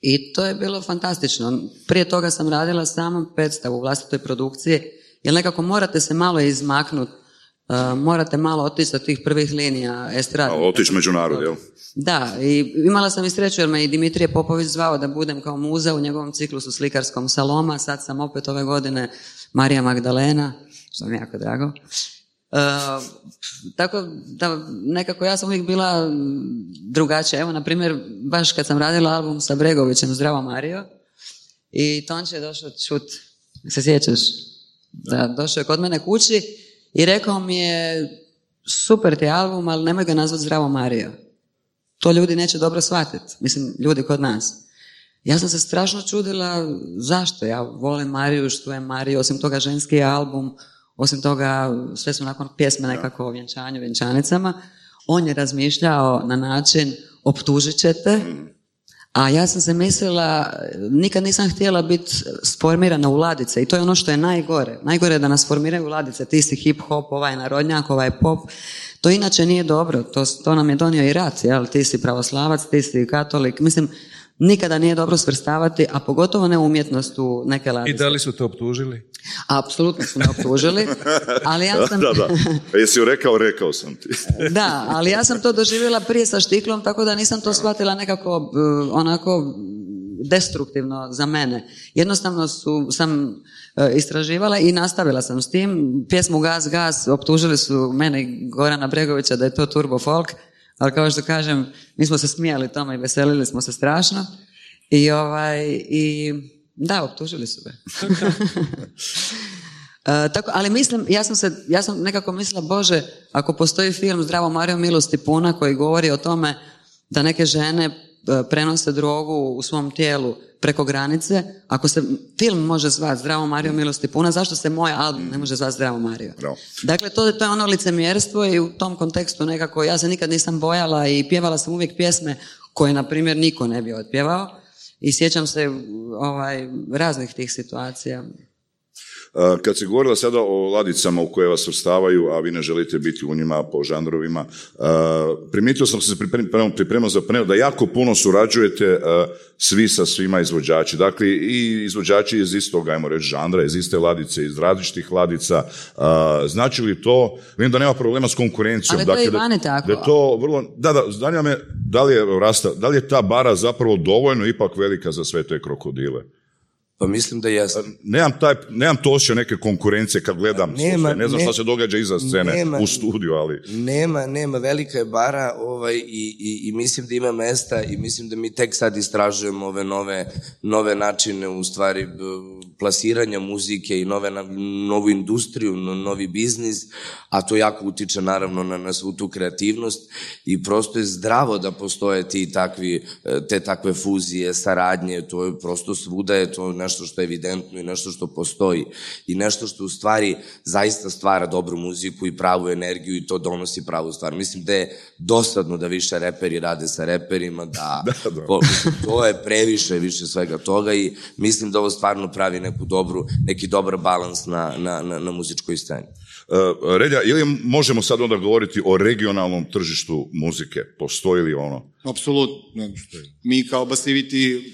i to je bilo fantastično. Prije toga sam radila samo predstavu u vlastitoj produkciji, jer nekako morate se malo izmaknuti, uh, morate malo otići sa tih prvih linija estrade. Otići među narod, jel? Da, i imala sam i sreću jer me i Dimitrije Popović zvao da budem kao muza u njegovom ciklusu slikarskom Saloma, sad sam opet ove godine Marija Magdalena, što mi je jako drago. E, tako da nekako ja sam uvijek bila drugačija. Evo, na primjer, baš kad sam radila album sa Bregovićem Zdravo Mario i Tonče je došao čut, se sjećaš? Da, došao je kod mene kući i rekao mi je super ti album, ali nemoj ga nazvati Zdravo Mario. To ljudi neće dobro shvatiti. Mislim, ljudi kod nas. Ja sam se strašno čudila zašto. Ja volim Mariju, što je Mariju, osim toga ženski album, osim toga, sve su nakon pjesme nekako o vjenčanju, vjenčanicama. On je razmišljao na način optužit ćete, a ja sam se mislila, nikad nisam htjela biti sformirana u ladice i to je ono što je najgore. Najgore je da nas formiraju u ladice, ti si hip hop, ovaj narodnjak, ovaj pop. To inače nije dobro, to, to nam je donio i rat, jel? Ti si pravoslavac, ti si katolik. Mislim, nikada nije dobro svrstavati, a pogotovo ne umjetnost u neke ladice. I da li su to optužili? Apsolutno su me optužili, ali ja sam... da, da. A jesi ju rekao, rekao sam ti. da, ali ja sam to doživjela prije sa štiklom, tako da nisam to shvatila nekako uh, onako destruktivno za mene. Jednostavno su, sam uh, istraživala i nastavila sam s tim. Pjesmu Gaz, Gaz optužili su mene i Gorana Bregovića da je to turbo folk, ali kao što kažem, mi smo se smijali tome i veselili smo se strašno. I, ovaj, i da, optužili su me. E, tako, ali mislim, ja sam, se, ja sam nekako mislila, Bože, ako postoji film Zdravo Mario milosti puna koji govori o tome da neke žene e, prenose drogu u svom tijelu preko granice, ako se film može zvati Zdravo Mario milosti puna, zašto se moj album ne može zvati Zdravo Mario? Dakle, to, to je ono licemjerstvo i u tom kontekstu nekako ja se nikad nisam bojala i pjevala sam uvijek pjesme koje, na primjer, niko ne bi otpjevao i sjećam se ovaj, raznih tih situacija. Kad se govorila sada o ladicama u koje vas svrstavaju, a vi ne želite biti u njima po žanrovima, primijetio sam se pripremao za panel da jako puno surađujete svi sa svima izvođači. Dakle, i izvođači iz istog, ajmo reći, žanra, iz iste ladice, iz različitih ladica. Znači li to, vidim da nema problema s konkurencijom. Ali to dakle, je i vani tako. Da, to vrlo, da, da, zanima me da li je, Rasta, da li je ta bara zapravo dovoljno ipak velika za sve te krokodile? Pa mislim da jeste. Nemam, taj, nemam to osjećaj neke konkurencije kad gledam, Nema, ne znam ne- šta se događa iza scene nema- u studiju, ali... Nema, nema, velika je bara ovaj, i, i, i mislim da ima mesta i mislim da mi tek sad istražujemo ove nove, nove načine u stvari plasiranja muzike i nove, novu industriju, no- novi biznis, a to jako utiče naravno na, na svu tu kreativnost i prosto je zdravo da postoje ti takvi, e, te takve fuzije, saradnje, to je prosto svuda je to nešto što je evidentno i nešto što postoji i nešto što u stvari zaista stvara dobru muziku i pravu energiju i to donosi pravu stvar. Mislim da je dosadno da više reperi rade sa reperima, da, Da, da. po- mislim, to je previše više svega toga i mislim da ovo stvarno pravi neku dobru, neki dobar balans na, na, na, na muzičkoj sceni. Uh, Relja, ili možemo sad onda govoriti o regionalnom tržištu muzike? Postoji li ono? Apsolutno. Mi kao Basiviti,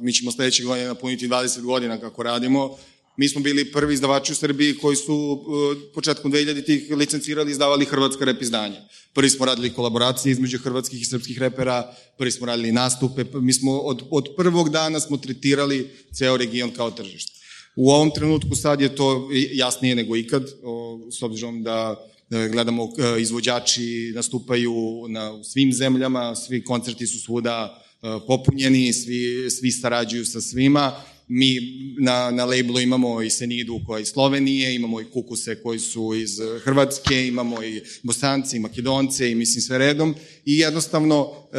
mi ćemo sledeće godine napuniti 20 godina kako radimo. Mi smo bili prvi izdavači u Srbiji koji su uh, početkom 2000-ih licencirali i izdavali hrvatska rep izdanja. Prvi smo radili kolaboracije između hrvatskih i srpskih repera, prvi smo radili nastupe, mi smo od, od prvog dana smo tretirali ceo region kao tržište. U ovom trenutku sad je to jasnije nego ikad, s obzirom da da gledamo e, izvođači nastupaju na svim zemljama, svi koncerti su svuda e, popunjeni, svi, svi sarađuju sa svima. Mi na, na labelu imamo i Senidu koja je iz Slovenije, imamo i Kukuse koji su iz Hrvatske, imamo i Bosanci, i Makedonce i mislim sve redom i jednostavno e,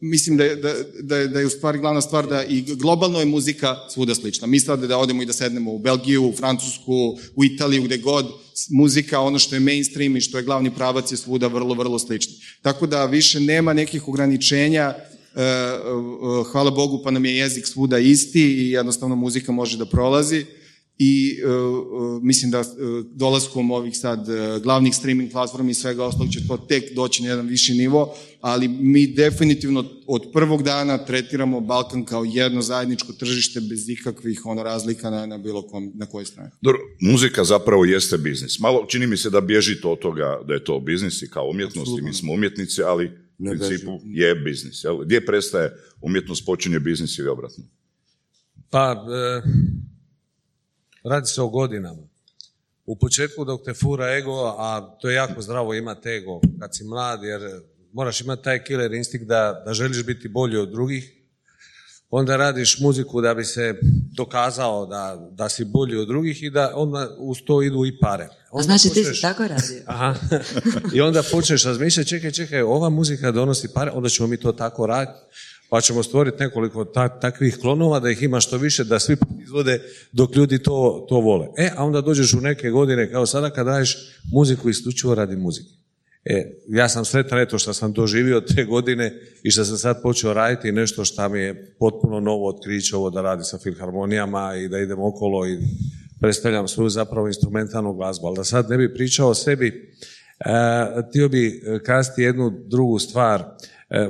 mislim da je, da, da, da je u stvari glavna stvar da i globalno je muzika svuda slična. Mi sad da odemo i da sednemo u Belgiju, u Francusku, u Italiju, gde god, muzika, ono što je mainstream i što je glavni pravac je svuda vrlo, vrlo slični. Tako da više nema nekih ograničenja, hvala Bogu pa nam je jezik svuda isti i jednostavno muzika može da prolazi i e, e, mislim da dolaskom ovih sad glavnih streaming platformi i svega ostalog će to tek doći na jedan viši nivo, ali mi definitivno od prvog dana tretiramo Balkan kao jedno zajedničko tržište bez ikakvih ono razlika na, na bilo kom, na kojoj strani. Dobro, muzika zapravo jeste biznis. Malo čini mi se da bježite od toga da je to biznis i kao umjetnost i mi smo umjetnici, ali u Ne principu je biznis. Jel? Gdje prestaje umjetnost, počinje biznis ili obratno? Pa, e, radi se o godinama. U početku dok te fura ego, a to je jako zdravo imati ego kad si mlad, jer moraš imati taj killer instinkt da, da želiš biti bolji od drugih, onda radiš muziku da bi se dokazao da, da si bolji od drugih i da onda uz to idu i pare. A Onda znači ti počneš- si tako radio? Aha. I onda počneš razmišljati, čekaj, čekaj, ova muzika donosi pare, onda ćemo mi to tako raditi, pa ćemo stvoriti nekoliko ta- takvih klonova da ih ima što više, da svi izvode dok ljudi to, to vole. E, a onda dođeš u neke godine, kao sada kad daješ muziku isključivo radi muzike. E, ja sam sretan eto što sam doživio te godine i što sam sad počeo raditi nešto što mi je potpuno novo otkriće ovo da radi sa filharmonijama i da idem okolo i predstavljam svoju zapravo instrumentalnu glazbu. Ali da sad ne bi pričao o sebi, e, htio bi kazati jednu drugu stvar. E,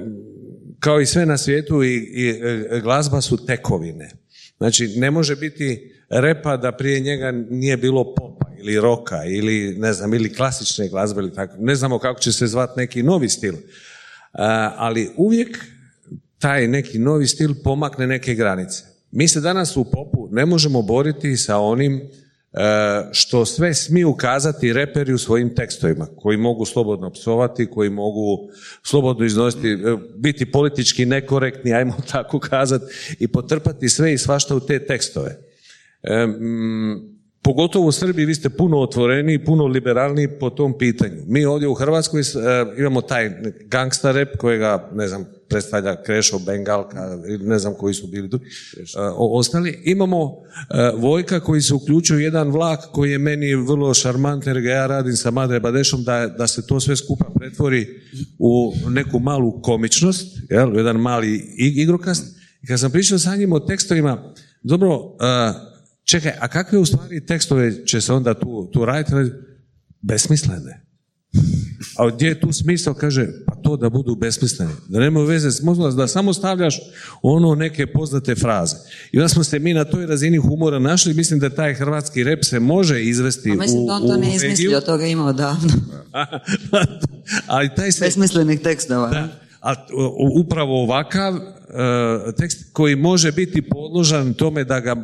kao i sve na svijetu i, i e, glazba su tekovine. Znači, ne može biti repa da prije njega nije bilo popa ili roka ili ne znam, ili klasične glazbe ili tako. Ne znamo kako će se zvati neki novi stil. A, ali uvijek taj neki novi stil pomakne neke granice. Mi se danas u popu ne možemo boriti sa onim e, što sve smiju kazati reperi u svojim tekstovima, koji mogu slobodno psovati, koji mogu slobodno iznositi, e, biti politički nekorektni, ajmo tako kazati, i potrpati sve i svašta u te tekstove. E, pogotovo u Srbiji vi ste puno otvoreniji, puno liberalniji po tom pitanju. Mi ovdje u Hrvatskoj e, imamo taj gangsta rap kojega, ne znam, predstavlja Krešo, Bengalka, ne znam koji su bili e, ostali. Imamo e, Vojka koji se uključio u jedan vlak koji je meni vrlo šarmantan jer ga ja radim sa Madre Badešom da, da se to sve skupa pretvori u neku malu komičnost, jel, jedan mali ig- igrokast. I kad sam pričao sa njim o tekstovima, dobro, čekaj, a kakve u stvari tekstove će se onda tu, tu raditi? Besmislene. A gdje je tu smisao? Kaže, pa to da budu besmisleni. Da nemaju veze s da samo stavljaš ono neke poznate fraze. I onda smo se mi na toj razini humora našli. Mislim da taj hrvatski rep se može izvesti A mislim u, da on to u ne izmislio, toga ima odavno. Ali taj se, Besmislenih tekstova. da, a upravo ovakav e, tekst koji može biti podložan tome da ga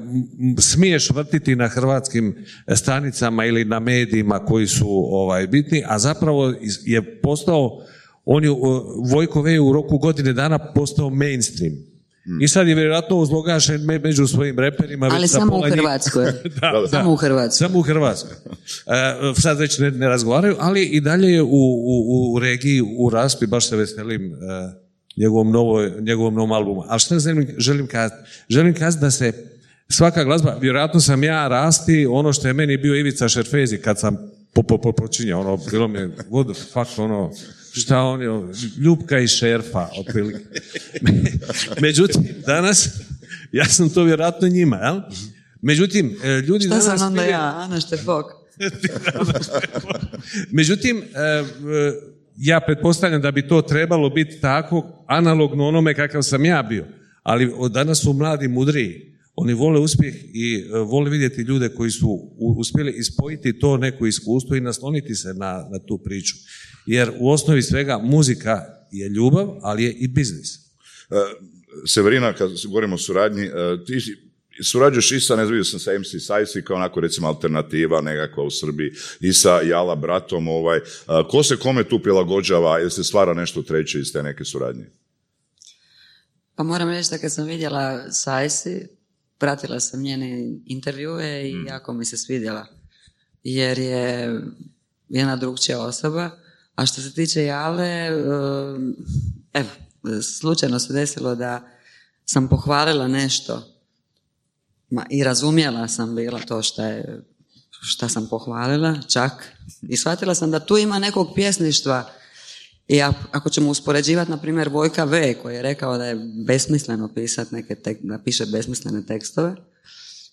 smiješ vrtiti na hrvatskim stanicama ili na medijima koji su ovaj bitni, a zapravo je postao on je Vojko V u roku godine dana postao mainstream. I sad je vjerojatno uzlogašen među svojim reperima. Ali samo u Hrvatskoj. da, samo u Hrvatskoj. Samo u Hrvatskoj. E, sad već ne, ne, razgovaraju, ali i dalje je u, u, u regiji, u raspi, baš se veselim e, njegovom, novoj, njegovom novom albumu. A što želim, želim kazati? Želim kazati da se svaka glazba, vjerojatno sam ja rasti ono što je meni bio Ivica Šerfezi kad sam po, po, po, počinjao, ono, bilo mi je, the fuck, ono, šta on je, ljubka i šerfa, otprilike. Međutim, danas, ja sam to vjerojatno njima, jel? Međutim, e, ljudi Šta danas... sam onda ja, Ana Štefok? Međutim, e, ja pretpostavljam da bi to trebalo biti tako analogno onome kakav sam ja bio. Ali danas su mladi mudriji. Oni vole uspjeh i e, vole vidjeti ljude koji su uspjeli ispojiti to neko iskustvo i nasloniti se na, na tu priču. Jer u osnovi svega muzika je ljubav, ali je i biznis. E, Severina, kad govorimo o suradnji, e, ti surađuješ i sa, ne znam, sam sa MC Sajsi kao onako recimo alternativa nekakva u Srbiji i sa Jala bratom, ovaj, ko se kome tu prilagođava, ili se stvara nešto treće iz te neke suradnje? Pa moram reći da kad sam vidjela Sajsi, pratila sam njene intervjue i mm. jako mi se svidjela. Jer je jedna drugčija osoba. A što se tiče Jale, evo, slučajno se desilo da sam pohvalila nešto ma, i razumjela sam bila to što je šta sam pohvalila, čak. I shvatila sam da tu ima nekog pjesništva i ako ćemo uspoređivati, na primjer, Vojka V, koji je rekao da je besmisleno pisati neke tek, da piše besmislene tekstove,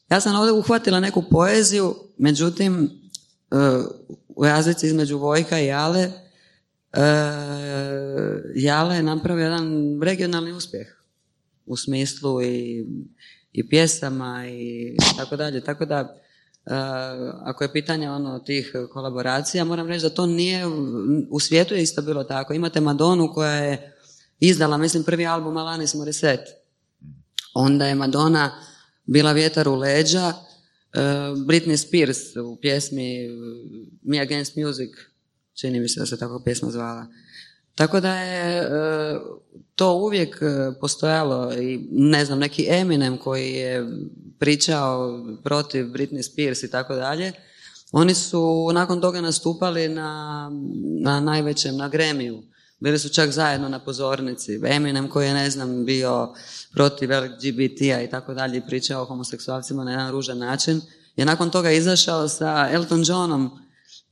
ja sam ovdje uhvatila neku poeziju, međutim, e, u razlici između Vojka i Jale, e, Jale je napravio jedan regionalni uspjeh u smislu i, i pjesama i tako dalje. Tako da, Eh, ako je pitanje ono tih kolaboracija, moram reći da to nije, u svijetu je isto bilo tako. Imate Madonu koja je izdala, mislim, prvi album Alanis Morissette. Onda je Madonna bila vjetar u leđa, eh, Britney Spears u pjesmi Me Against Music, čini mi se da se tako pjesma zvala. Tako da je e, to uvijek e, postojalo i ne znam, neki Eminem koji je pričao protiv Britney Spears i tako dalje, oni su nakon toga nastupali na, na najvećem, na gremiju. Bili su čak zajedno na pozornici. Eminem koji je, ne znam, bio protiv LGBT-a i tako dalje i pričao o homoseksualcima na jedan ružan način, je nakon toga izašao sa Elton Johnom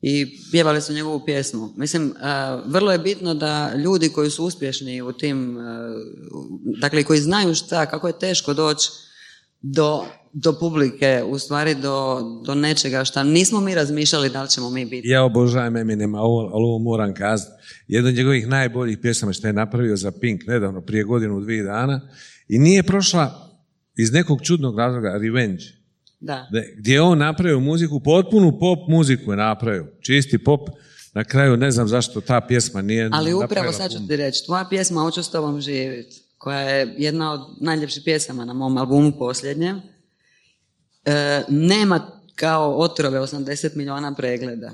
i pjevali su njegovu pjesmu. Mislim, vrlo je bitno da ljudi koji su uspješni u tim, dakle koji znaju šta, kako je teško doći do, do publike, u stvari do, do nečega šta nismo mi razmišljali da li ćemo mi biti. Ja obožavam Eminema, ovo, ovo moram kazati. Jedan od njegovih najboljih pjesama što je napravio za Pink nedavno, prije godinu, dvije dana, i nije prošla iz nekog čudnog razloga Revenge. Da. Gdje je on napravio muziku, potpunu pop muziku je napravio. Čisti pop. Na kraju ne znam zašto ta pjesma nije Ali upravo sad ću ti reći, tvoja pjesma Hoću s tobom živjeti, koja je jedna od najljepših pjesama na mom albumu posljednjem, e, nema kao otrove 80 milijuna pregleda.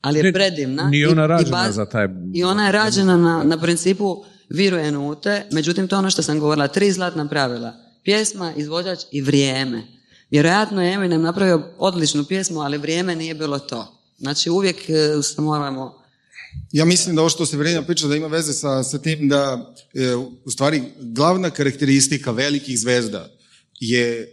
Ali je predivna. Nije ona rađena za taj... I ona je rađena na, na principu viruje nute, međutim to je ono što sam govorila, tri zlatna pravila. Pjesma, izvođač i vrijeme. Vjerojatno je Eminem napravio odličnu pjesmu, ali vrijeme nije bilo to. Znači uvijek se moramo... Ja mislim da ovo što se Verena priča da ima veze sa, sa tim da e, u stvari glavna karakteristika velikih zvezda je, e,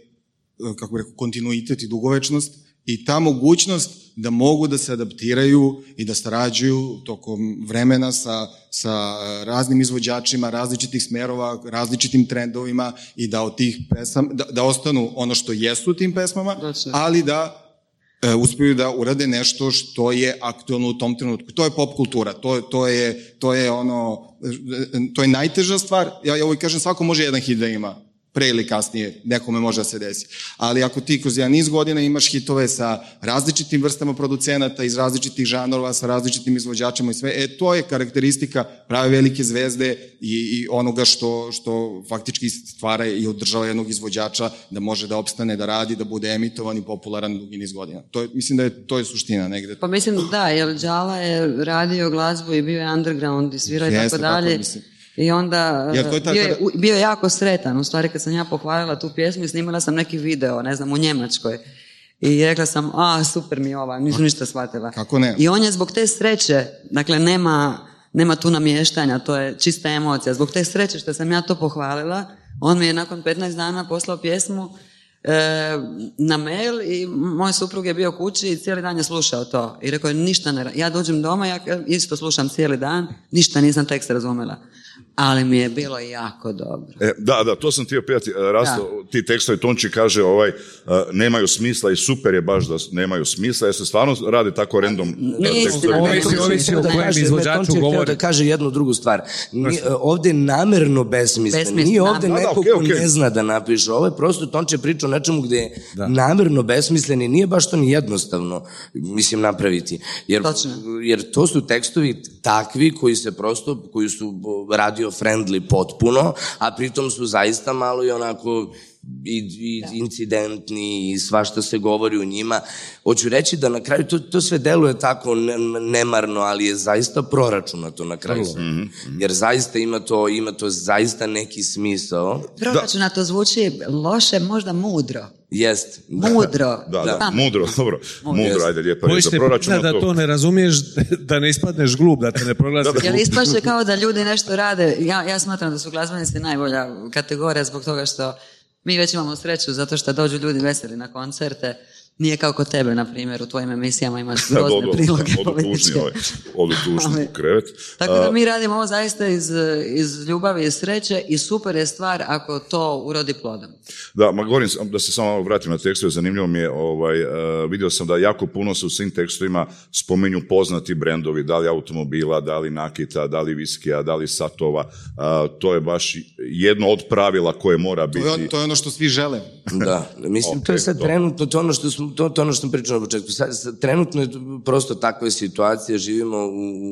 kako bih rekao, kontinuitet i dugovečnost i ta mogućnost da mogu da se adaptiraju i da sarađuju tokom vremena sa, sa raznim izvođačima, različitih smerova, različitim trendovima i da od tih pesama, da, da ostanu ono što jesu tim pesmama, ali da e, uspiju da urade nešto što je aktualno u tom trenutku. To je pop kultura, to, to, je, to je ono, to je najteža stvar. Ja, ja uvijek kažem, svako može jedan hit da ima pre ili kasnije nekome može da se desi. Ali ako ti kroz jedan niz godina imaš hitove sa različitim vrstama producenata, iz različitih žanrova, sa različitim izvođačima i sve, e, to je karakteristika prave velike zvezde i, i onoga što, što faktički stvara i održava jednog izvođača da može da opstane, da radi, da bude emitovan i popularan dugi niz godina. To je, mislim da je to je suština negde. Pa mislim da, jer Đala je radio glazbu i bio je underground i svirao i tako tako, dalje. mislim. I onda je bio, je, bio je jako sretan. U stvari kad sam ja pohvalila tu pjesmu i snimala sam neki video, ne znam, u Njemačkoj. I rekla sam, a super mi je ova, nisam ništa shvatila. Kako ne? I on je zbog te sreće, dakle nema, nema tu namještanja, to je čista emocija. Zbog te sreće što sam ja to pohvalila, on mi je nakon 15 dana poslao pjesmu e, na mail i moj suprug je bio kući i cijeli dan je slušao to. I rekao je ništa ne, ja dođem doma, ja isto slušam cijeli dan, ništa nisam tekst razumjela. Ali mi je bilo jako dobro. E, da, da, to sam htio pitati. E, Rasto, ti tekstovi Tonči kaže ovaj, e, nemaju smisla i super je baš da nemaju smisla, jer se stvarno radi tako random e, Nije tekstovi. Ovisi- o kojem izvođaču Tonči govori. da kaže jednu drugu stvar. Nije, ovde je namerno besmisleno. Nije da, neko ko ne zna da napiše. Ovo je prosto Tonče priča o nečemu gde je namerno besmislen i nije baš to ni jednostavno, mislim, napraviti. Jer, jer to su tekstovi takvi koji se prosto, koji su radio friendly potpuno, a pritom su zaista malo i onako i, i incidentni i svašta se govori u njima. Hoću reći da na kraju to, to sve deluje tako ne, nemarno, ali je zaista proračunato na kraju. Jer zaista ima to, ima to zaista neki smisao. Proračunato zvuči loše, možda mudro. Jest. Mudro. Da, da, mudro, dobro. Mudro, ajde, lijepa riječ za proračun. da to ne razumiješ, da ne ispadneš glup, da te ne proglasi. Jer ispaše kao da ljudi nešto rade. Ja, ja smatram da su glazbenici najbolja kategorija zbog toga što mi već imamo sreću zato što dođu ljudi veseli na koncerte. Nije kao kod tebe, na primjer, u tvojim emisijama imaš grozne priloge Odu tužni, političke. ovaj, odu tužni Ali- u krevet. Tako da mi radimo ovo zaista iz, iz ljubavi i sreće i super je stvar ako to urodi plodom. Da, ma govorim, da se samo vratim na tekstove, zanimljivo mi je, ovaj, e, vidio sam da jako puno se u svim tekstovima spominju poznati brendovi, da li automobila, da li nakita, da li viskija, da li satova, to je baš jedno od pravila koje mora To biti. je, to je ono što svi žele. Da, mislim, to je sad to. trenutno, to je ono što, smo, to, to ono što sam pričao na početku. Trenutno je prosto takva situacija, živimo u,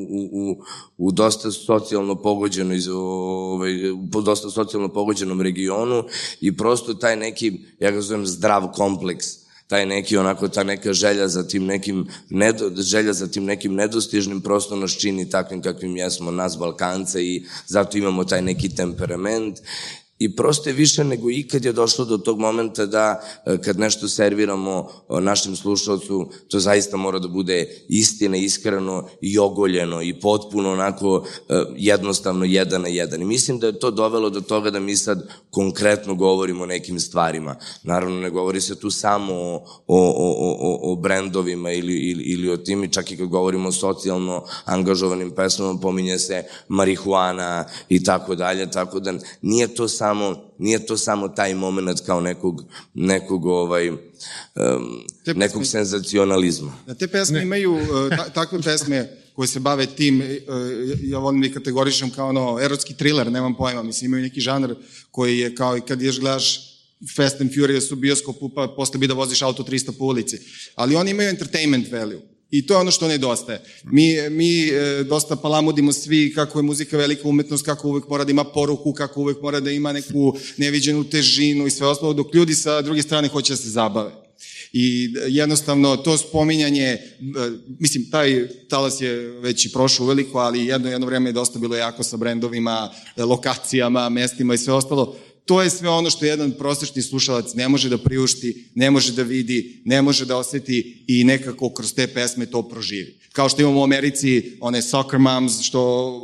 u, u, u dosta socijalno pogođenoj, iz- ovaj, u dosta socijalno pogođenom regionu i prosto taj neki, ja ga zovem zdrav kompleks, taj neki onako ta neka želja za tim nekim nedo, želja za tim nekim nedostižnim prosto nas čini takvim kakvim jesmo nas Balkance i zato imamo taj neki temperament I prosto je više nego ikad je došlo do tog momenta da e, kad nešto serviramo e, našem slušalcu, to zaista mora da bude istina, iskreno i ogoljeno i potpuno onako e, jednostavno jedan na jedan. I mislim da je to dovelo do toga da mi sad konkretno govorimo o nekim stvarima. Naravno, ne govori se tu samo o, o, o, o, o brendovima ili, ili, ili o tim, čak i kad govorimo o socijalno angažovanim pesmama, pominje se marihuana i tako dalje, tako da nije to samo nije to samo taj moment kao nekog nekog ovaj um, nekog pesme- senzacionalizma. Da te pesme imaju, uh, ta, takve pesme koje se bave tim, uh, ja volim da kategorišem kao ono, erotski thriller, nemam pojma, mislim imaju neki žanr koji je kao i kad ješ gledaš Fast and Furious u bioskopu, pa posle bi da voziš auto 300 po ulici. Ali oni imaju entertainment value. I to je ono što nedostaje. Mi, mi e, dosta palamudimo svi kako je muzika velika umetnost, kako uvek mora da ima poruku, kako uvek mora da ima neku neviđenu težinu i sve ostalo, dok ljudi sa druge strane hoće da se zabave. I jednostavno to spominjanje, e, mislim, taj talas je već i prošao uveliko, ali jedno, jedno vreme je dosta bilo jako sa brendovima, e, lokacijama, mestima i sve ostalo. To je sve ono što jedan prosečni slušalac ne može da priušti, ne može da vidi, ne može da oseti i nekako kroz te pesme to proživi. Kao što imamo u Americi one soccer moms što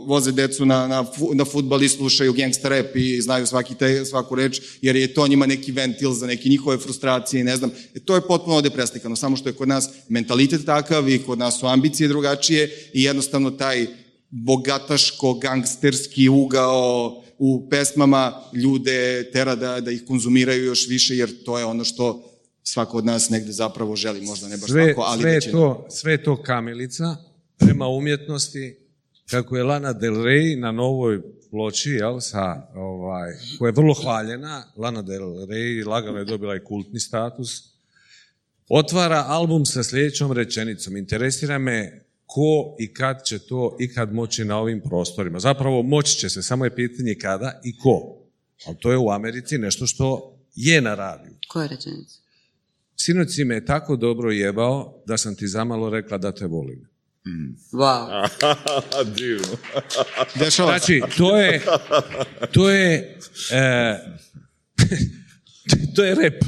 voze decu na, na, na futbal i slušaju gangsta rap i znaju svaki te, svaku reč, jer je to njima neki ventil za neke njihove frustracije i ne znam. E, to je potpuno ovde preslikano, samo što je kod nas mentalitet takav i kod nas su ambicije drugačije i jednostavno taj bogataško-gangsterski ugao u pesmama ljude tera da, da ih konzumiraju još više, jer to je ono što svako od nas negde zapravo želi, možda ne baš sve, svako, ali sve, je većina. to, sve je to kamilica prema umjetnosti kako je Lana Del Rey na novoj ploči, jel, sa, ovaj, koja je vrlo hvaljena, Lana Del Rey lagano je dobila i kultni status, otvara album sa sljedećom rečenicom. Interesira me ko i kad će to ikad moći na ovim prostorima. Zapravo moći će se, samo je pitanje kada i ko. Ali to je u Americi nešto što je na radiju. Koja rečenica? Sinoć si me tako dobro jebao da sam ti zamalo rekla da te volim. Wow. Divno. Znači, to je, to je, e, to je rep.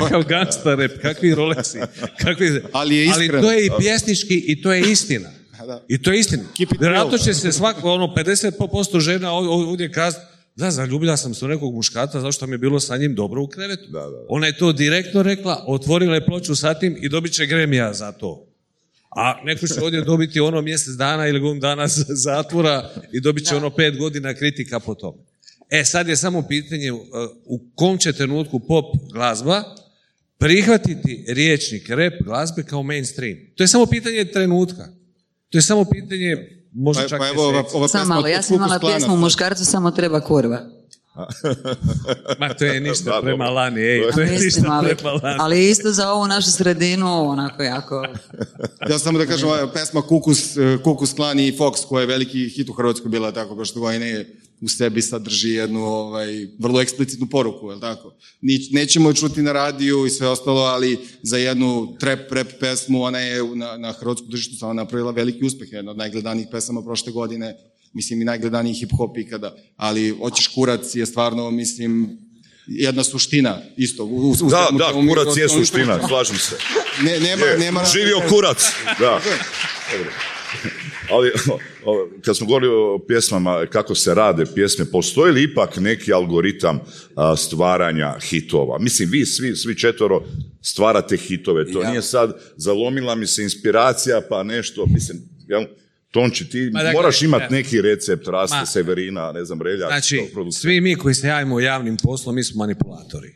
Kakav gangsta rep, kakvi Rolexi, kakvi... Ali je Ali to je i pjesnički i to je istina. Da. I to je istina. Vjerojatno će se svako, ono, 50% žena ov- ov- ovdje kazati da, zaljubila sam se u nekog muškata zašto mi je bilo sa njim dobro u krevetu. Da, da, da. Ona je to direktno rekla, otvorila je ploču sa tim i dobit će gremija za to. A neko će ovdje dobiti ono mjesec dana ili godinu dana zatvora i dobit će ono pet godina kritika po tome. E, sad je samo pitanje uh, u kom će trenutku pop glazba prihvatiti riječnik rap glazbe kao mainstream. To je samo pitanje trenutka. To je samo pitanje možda Pa, čak pa evo ova, ova Samo pesma malo, ja sam imala pjesmu muškarcu samo treba kurva. Ma to je ništa Da, prema. Lani, ej, to je Mislim, ništa ali, prema Lani. ali isto za ovu našu sredinu, onako jako... Ja samo da kažem, ova pesma Kukus, eh, Kukus Klan i Fox, koja je veliki hit u Hrvatskoj bila tako prošle godine, u sebi sadrži jednu ovaj, vrlo eksplicitnu poruku, je tako? Ni, nećemo je čuti na radiju i sve ostalo, ali za jednu trap rap pesmu, ona je na, na hrvatskom tržištu sama napravila veliki uspeh, jedna od najgledanijih pesama prošle godine, mislim i najgledaniji hip-hop ikada, ali Oćeš kurac je stvarno, mislim, jedna suština isto. U, u, Da, da, mi- kurac je suština, slažem se. Ne, nema, Je, nema... živio kurac, da. Dobro. Ali, kad smo govorili o pjesmama, kako se rade pjesme, postoji li ipak neki algoritam stvaranja hitova? Mislim, vi svi, svi četvoro stvarate hitove. To Ja. nije sad zalomila mi se inspiracija, pa nešto, mislim, jel, Tonči, ti Ma dakle, moraš imati ne. neki recept, Raste, Ma. Severina, ne znam, Reljak. Znači, svi mi koji se javimo javnim poslom, mi smo manipulatori.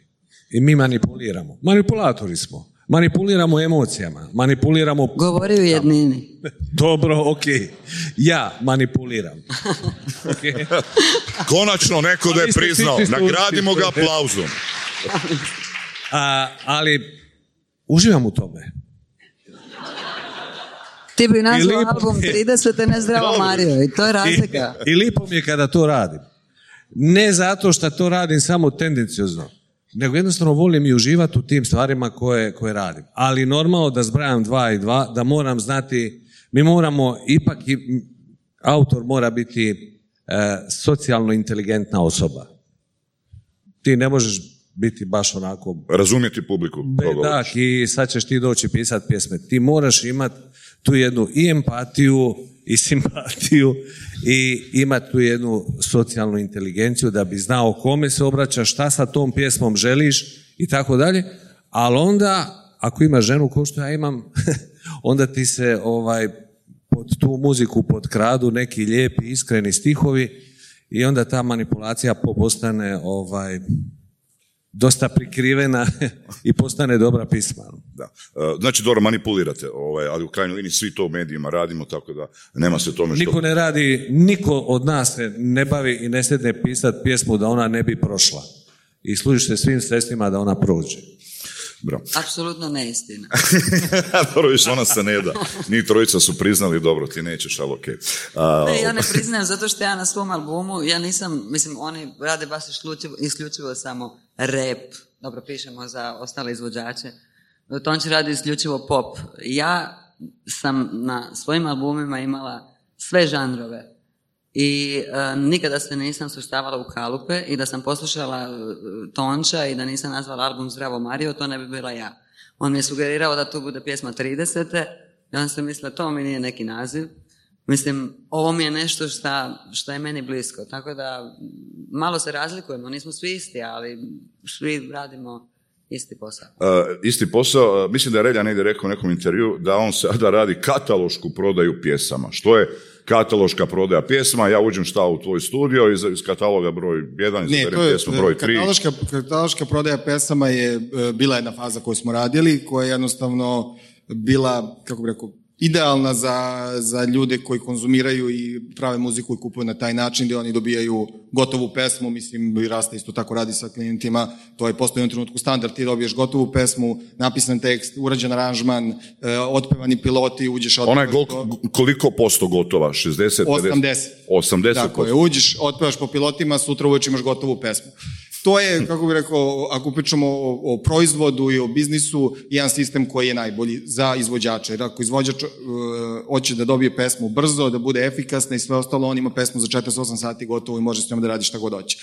I mi manipuliramo. Manipulatori smo. Manipuliramo emocijama. Manipuliramo... Govori u jednini. Dobro, ok. Ja manipuliram. Ok. Konačno neko da je priznao. Nagradimo ga aplauzom. A, ali uživam u tome. Ti bi nazvao album mi je. 30. ne zdravo Mario i to je razlika. I, I lipo mi je kada to radim. Ne zato što to radim samo tendenciozno, nego jednostavno volim i uživati u tim stvarima koje, koje radim. Ali normalno da zbrajam dva i dva, da moram znati, mi moramo ipak, i, autor mora biti e, socijalno inteligentna osoba. Ti ne možeš biti baš onako Razumjeti publiku. bedak i sad ćeš ti doći pisati pjesme. Ti moraš imati tu jednu i empatiju i simpatiju i imati tu jednu socijalnu inteligenciju da bi znao kome se obraćaš, šta sa tom pjesmom želiš i tako dalje. Ali onda, ako imaš ženu kao što ja imam, onda ti se ovaj pod tu muziku podkradu neki lijepi, iskreni stihovi i onda ta manipulacija po- postane ovaj, dosta prikrivena i postane dobra pisma. Da. E, Znači, dobro, manipulirate, ovaj, ali u krajnjoj liniji svi to u medijima radimo, tako da nema se tome što... Niko ne radi, niko od nas se ne bavi i ne sjedne pisati pjesmu da ona ne bi prošla. I služiš se svim sredstvima da ona prođe. Bro. Apsolutno neistina. dobro, više ona se ne da. Ni trojica su priznali, dobro, ti nećeš, ali okej. A, Ne, ja ne priznajem zato što ja na svom albumu, ja nisam, mislim, oni rade baš isključivo, isključivo samo rap. Dobro, pišemo za ostale izvođače. Tonči radi isključivo pop. Ja sam na svojim albumima imala sve žanrove. I e, nikada se nisam suštavala u kalupe i da sam poslušala e, Tonča i da nisam nazvala album Zdravo Mario, to ne bi bila ja. On mi je sugerirao da to bude pjesma 30. I onda sam mislila, to mi nije neki naziv. Mislim, ovo mi je nešto šta, šta je meni blisko. Tako da, malo se razlikujemo, nismo svi isti, ali svi radimo isti posao. e, isti posao, e, mislim da je Relja negdje rekao u nekom intervju da on sada radi katalošku prodaju pjesama. Što je kataloška prodaja pjesma? Ja uđem šta u tvoj studio, iz, iz kataloga broj 1, Ne, izaberem to je, pjesmu broj 3. kataloška, kataloška prodaja pesama je e, bila jedna faza koju smo radili, koja je jednostavno bila, kako bih rekao, idealna za, za ljude koji konzumiraju i prave muziku i kupuju na taj način gde oni dobijaju gotovu pesmu, mislim i Rasta isto tako radi sa klijentima, to je postoji u trenutku standard, ti dobiješ gotovu pesmu, napisan tekst, urađen aranžman, e, otpevani piloti, uđeš Ona je gol- koliko posto gotova? 60, 50? 80. 80 Tako je, uđeš, otpevaš po pilotima, sutra uveče imaš gotovu pesmu. To je, kako bih rekao, ako pričamo o, o proizvodu i o biznisu, jedan sistem koji je najbolji za izvođača. Jer ako izvođač uh, hoće da dobije pesmu brzo, da bude efikasna i sve ostalo, on ima pesmu za 48 sati gotovo i može s njom da radi šta god hoće.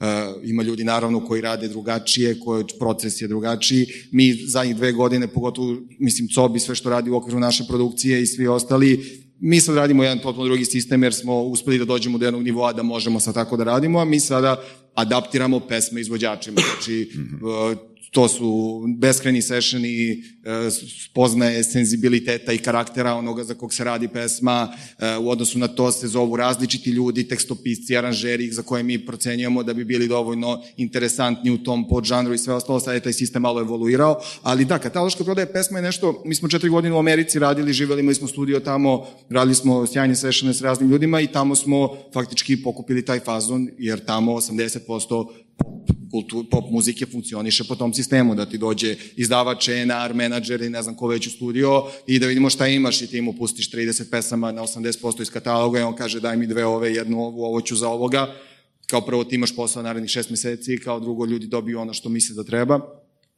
Uh, ima ljudi naravno koji rade drugačije, koji proces je drugačiji. Mi zadnjih dve godine, pogotovo, mislim, Cobi, sve što radi u okviru naše produkcije i svi ostali, mi sad radimo jedan potpuno drugi sistem jer smo uspeli da dođemo do jednog nivoa da možemo sad tako da radimo, a mi sada adaptiramo pesme izvođačima. Znači, uh, to su beskreni sessioni, e, spoznaje senzibiliteta i karaktera onoga za kog se radi pesma, e, u odnosu na to se zovu različiti ljudi, tekstopisci, aranžeri, za koje mi procenjujemo da bi bili dovoljno interesantni u tom podžanru i sve ostalo, sad je taj sistem malo evoluirao, ali da, kataloška prodaja pesma je nešto, mi smo četiri godine u Americi radili, živeli, imali smo studio tamo, radili smo sjajne sessione s raznim ljudima i tamo smo faktički pokupili taj fazon, jer tamo 80% kultur, pop muzike funkcioniše po tom sistemu, da ti dođe izdavač, enar, menadžer i ne znam ko već u studio i da vidimo šta imaš i ti mu pustiš 30 pesama na 80% iz kataloga i on kaže daj mi dve ove, jednu ovu, ovo ću za ovoga. Kao prvo ti imaš posao narednih šest meseci, kao drugo ljudi dobiju ono što misle da treba.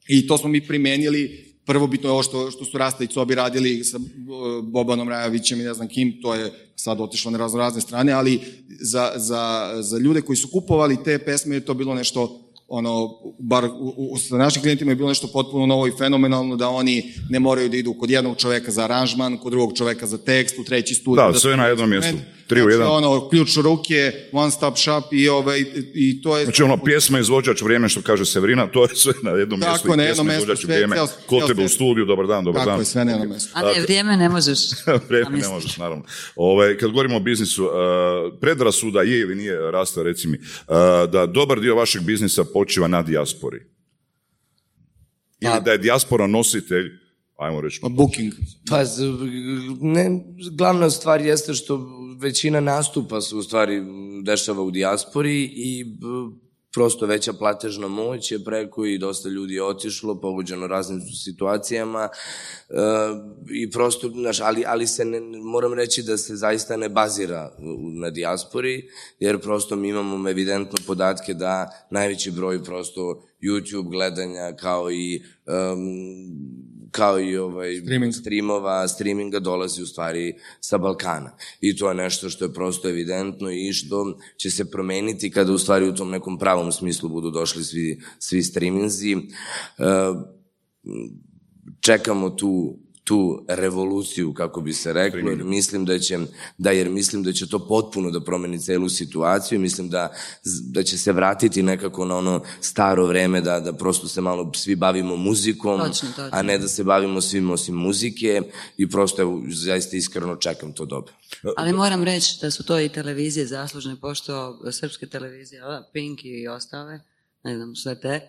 I to smo mi primenili Prvo bitno je ovo što, što su Rasta i Cobi radili sa uh, Bobanom Rajovićem i ne znam kim, to je sad otišlo na razno razne strane, ali za, za, za ljude koji su kupovali te pesme je to bilo nešto ono, bar u, u, sa našim klijentima je bilo nešto potpuno novo i fenomenalno da oni ne moraju da idu kod jednog čoveka za aranžman, kod drugog čoveka za tekst, u treći studio. Da, sve na jednom mjestu. Tri u znači, jedan. ono, ključ u ruke, one stop shop i, ovaj, i to je... Znači ono, pjesma, izvođač, vrijeme, što kaže Severina, to je sve na jednom Tako, mjestu. i na jednom pjesma, mjestu, izvođač, sve, vrijeme, ceo- ko tebe u studiju, dobar dan, dobar Tako dan. je, sve na jednom mjestu. A ne, vrijeme ne možeš. Vrijeme ne možeš, naravno. Ove, kad govorimo o biznisu, uh, predrasuda je ili nije rasta, reci mi, uh, da dobar dio vašeg biznisa počiva na dijaspori. Ili da je dijaspora nositelj, ajmo reći, Booking. Pa, ne, glavna stvar jeste što većina nastupa se u stvari dešava u dijaspori i prosto veća platežna moć je preko i dosta ljudi je otišlo, pogođeno raznim situacijama e, i prosto, znaš, ali, ali se ne, moram reći da se zaista ne bazira na dijaspori, jer prosto mi imamo evidentno podatke da najveći broj prosto YouTube gledanja kao i um, kao i ovaj Streaming. streamova, streaminga dolazi u stvari sa Balkana. I to je nešto što je prosto evidentno i što će se promeniti kada u stvari u tom nekom pravom smislu budu došli svi, svi streaminzi. E, čekamo tu tu revoluciju, kako bi se reklo, jer mislim da će, da, jer mislim da će to potpuno da promeni celu situaciju, mislim da, da će se vratiti nekako na ono staro vreme, da, da prosto se malo svi bavimo muzikom, Točno, točno. a ne da se bavimo svim osim muzike i prosto evo, zaista iskreno čekam to doba. Ali moram reći da su to i televizije zaslužne, pošto srpske televizije, a, Pink i ostale, ne znam, sve te,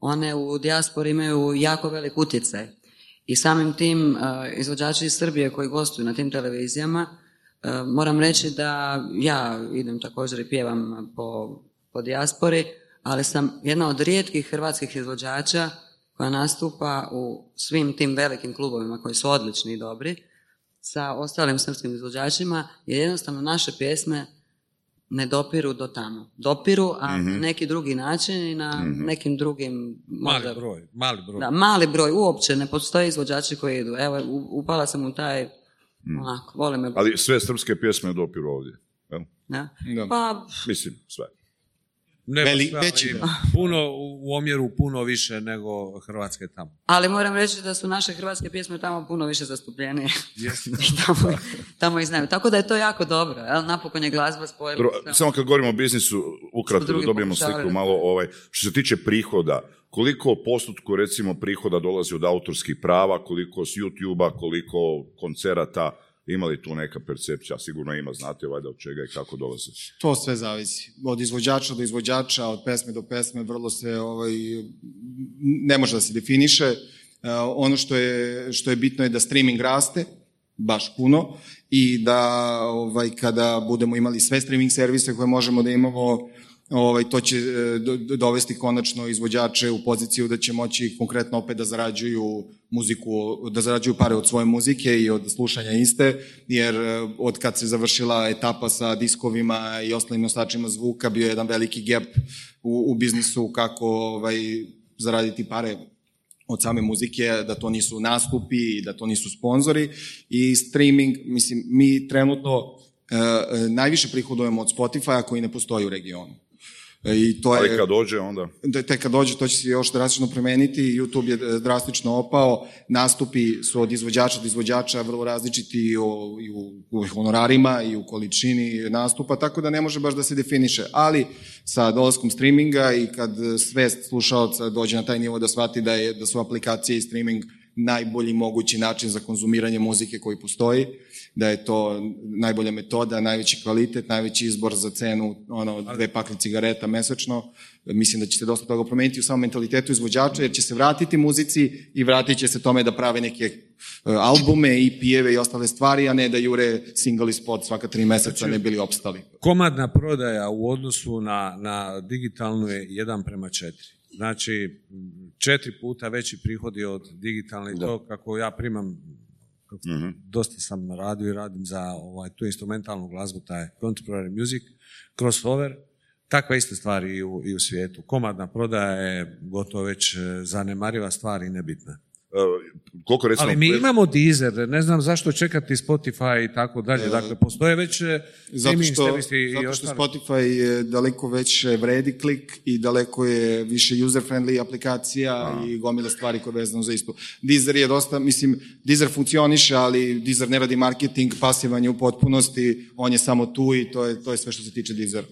one u dijaspori imaju jako velik utjecaj. I samim tim a, izvođači iz Srbije koji gostuju na tim televizijama, a, moram reći da ja idem također i pjevam po, po dijaspori, ali sam jedna od rijetkih hrvatskih izvođača koja nastupa u svim tim velikim klubovima koji su odlični i dobri, sa ostalim srpskim izvođačima, jer jednostavno naše pjesme ne dopiru do tamo. Dopiru, a na neki drugi način i na nekim drugim... Mali možda- broj, mali broj. Da, mali broj, uopće ne postoje izvođači koji idu. Evo, upala sam u taj, onako, vole me... ali sve srpske pjesme dopiru ovdje. jel? Da. Da. Pa, Mislim, sve. Ne, Veli- sve, veći puno, u omjeru puno više nego Hrvatske tamo. ali moram reći da su naše hrvatske pjesme tamo puno više. I tamo, tamo ih znaju. Tako da je to jako dobro. Jel? Napokon je glazba spojila. Dobro, sve. samo kad govorimo o biznisu, ukratko da dobijemo sliku malo, ovaj, što se tiče prihoda, koliko postotku recimo prihoda dolazi od autorskih prava, koliko s YouTube-a, koliko koncerata, ima li tu neka percepcija? Sigurno ima, znate valjda od čega i kako dolaze. To sve zavisi. Od izvođača do izvođača, od pesme do pesme, vrlo se, ovaj, ne može da se definiše. E, ono što je, što je bitno je da streaming raste, baš puno i da ovaj, kada budemo imali sve streaming servise koje možemo da imamo, ovaj, to će e, dovesti konačno izvođače u poziciju da će moći konkretno opet da zarađuju muziku, da zarađuju pare od svoje muzike i od slušanja iste, jer e, od kad se završila etapa sa diskovima i ostalim nosačima zvuka bio je jedan veliki gap u, u biznisu kako ovaj, zaraditi pare od same muzike, da to nisu nastupi, da to nisu sponzori i streaming, mislim, mi trenutno e, e najviše prihodujemo od Spotify-a koji ne postoji u regionu. E, I to je, Ali kad dođe onda? Da, tek kad dođe to će se još drastično promeniti, YouTube je e, drastično opao, nastupi su od izvođača do izvođača vrlo različiti i, o, i u, u honorarima i u količini nastupa, tako da ne može baš da se definiše. Ali sa dolaskom streaminga i kad svest slušalca dođe na taj nivo da shvati da, je, da su aplikacije i streaming najbolji mogući način za konzumiranje muzike koji postoji, da je to najbolja metoda, najveći kvalitet, najveći izbor za cenu ono, dve pakle cigareta mesečno. Mislim da će se dosta toga promeniti u samom mentalitetu izvođača, jer će se vratiti muzici i vratit će se tome da prave neke e, albume i pijeve i ostale stvari, a ne da jure single spot svaka tri meseca znači, ne bili opstali. Komadna prodaja u odnosu na, na digitalnu je jedan prema četiri. Znači, četiri puta veći prihodi od digitalne i to kako ja primam kako mm dosta sam radio i radim za ovaj, tu instrumentalnu glazbu, taj contemporary music, crossover, takve iste stvari i u, i u svijetu. Komadna prodaja je gotovo već e, zanemariva stvar i nebitna. Uh, koliko recimo... Ali mi imamo Deezer, ne znam zašto čekati Spotify i tako dalje. Dakle, postoje već e, zato što, i zato što Spotify je daleko već vredi klik i daleko je više user-friendly aplikacija A. i gomila stvari koje je vezano za isto. Deezer je dosta, mislim, Deezer funkcioniše, ali Deezer ne radi marketing, pasivan je u potpunosti, on je samo tu i to je, to je sve što se tiče Deezer.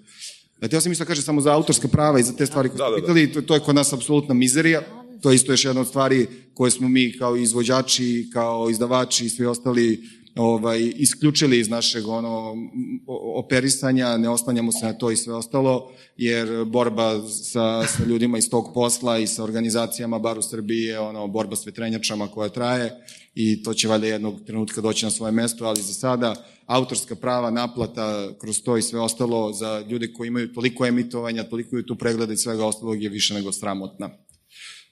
Teo sam isto da kaže samo za autorska prava i za te stvari koje da. pitali, to, to je kod nas apsolutna mizerija to je isto još jedna od stvari koje smo mi kao izvođači, kao izdavači i svi ostali ovaj, isključili iz našeg ono, operisanja, ne oslanjamo se na to i sve ostalo, jer borba sa, sa ljudima iz tog posla i sa organizacijama, bar u Srbiji, je ono, borba s vetrenjačama koja traje i to će valjda jednog trenutka doći na svoje mesto, ali za sada autorska prava, naplata kroz to i sve ostalo za ljude koji imaju toliko emitovanja, toliko tu pregleda i svega ostalog je više nego sramotna.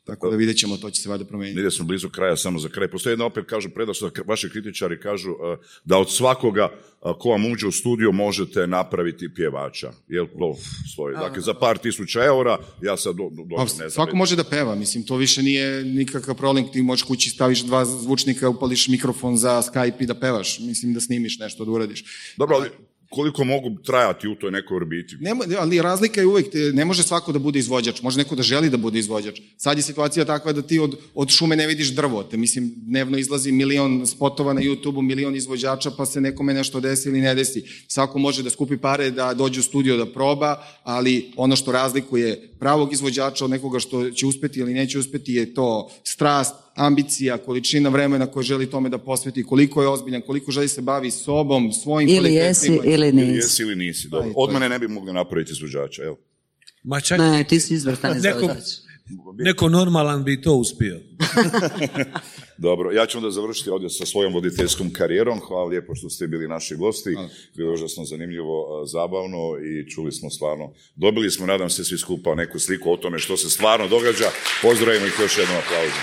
Tako da vidjet ćemo, to će se vada promeniti. Vidjet smo blizu kraja, samo za kraj. Postoji jedna opet, kažu, predaš da vaši kritičari kažu uh, da od svakoga uh, ko vam uđe u studio možete napraviti pjevača. Jel to stoji? Dakle, za par tisuća eura, ja sad do, do, pa, ne znam. Svako može da peva, mislim, to više nije nikakav problem. Ti možeš kući staviš dva zvučnika, upališ mikrofon za Skype i da pevaš. Mislim, da snimiš nešto, da uradiš. Dobro, ali koliko mogu trajati u toj nekoj orbiti. Ne, ali razlika je uvek, ne može svako da bude izvođač, može neko da želi da bude izvođač. Sad je situacija takva da ti od, od šume ne vidiš drvo, te mislim, dnevno izlazi milion spotova na YouTube-u, milion izvođača, pa se nekome nešto desi ili ne desi. Svako može da skupi pare, da dođe u studio da proba, ali ono što razlikuje pravog izvođača od nekoga što će uspeti ili neće uspeti je to strast, ambicija, količina vremena koje želi tome da posveti, koliko je ozbiljan, koliko želi se bavi sobom, svojim ili jesi ili nisi. Ili jesi ili nisi, dobro. Od mene ne bi mogli napraviti izvođača, evo. Ma čak... Ne, ti si izvrstan izvođač. Neko normalan bi to uspio. Dobro, ja ću onda završiti ovdje sa svojom voditeljskom karijerom. Hvala lijepo što ste bili naši gosti. Bilo je užasno zanimljivo, zabavno i čuli smo stvarno. Dobili smo, nadam se, svi skupa neku sliku o tome što se stvarno događa. Pozdravimo ih još jednom aplauzom.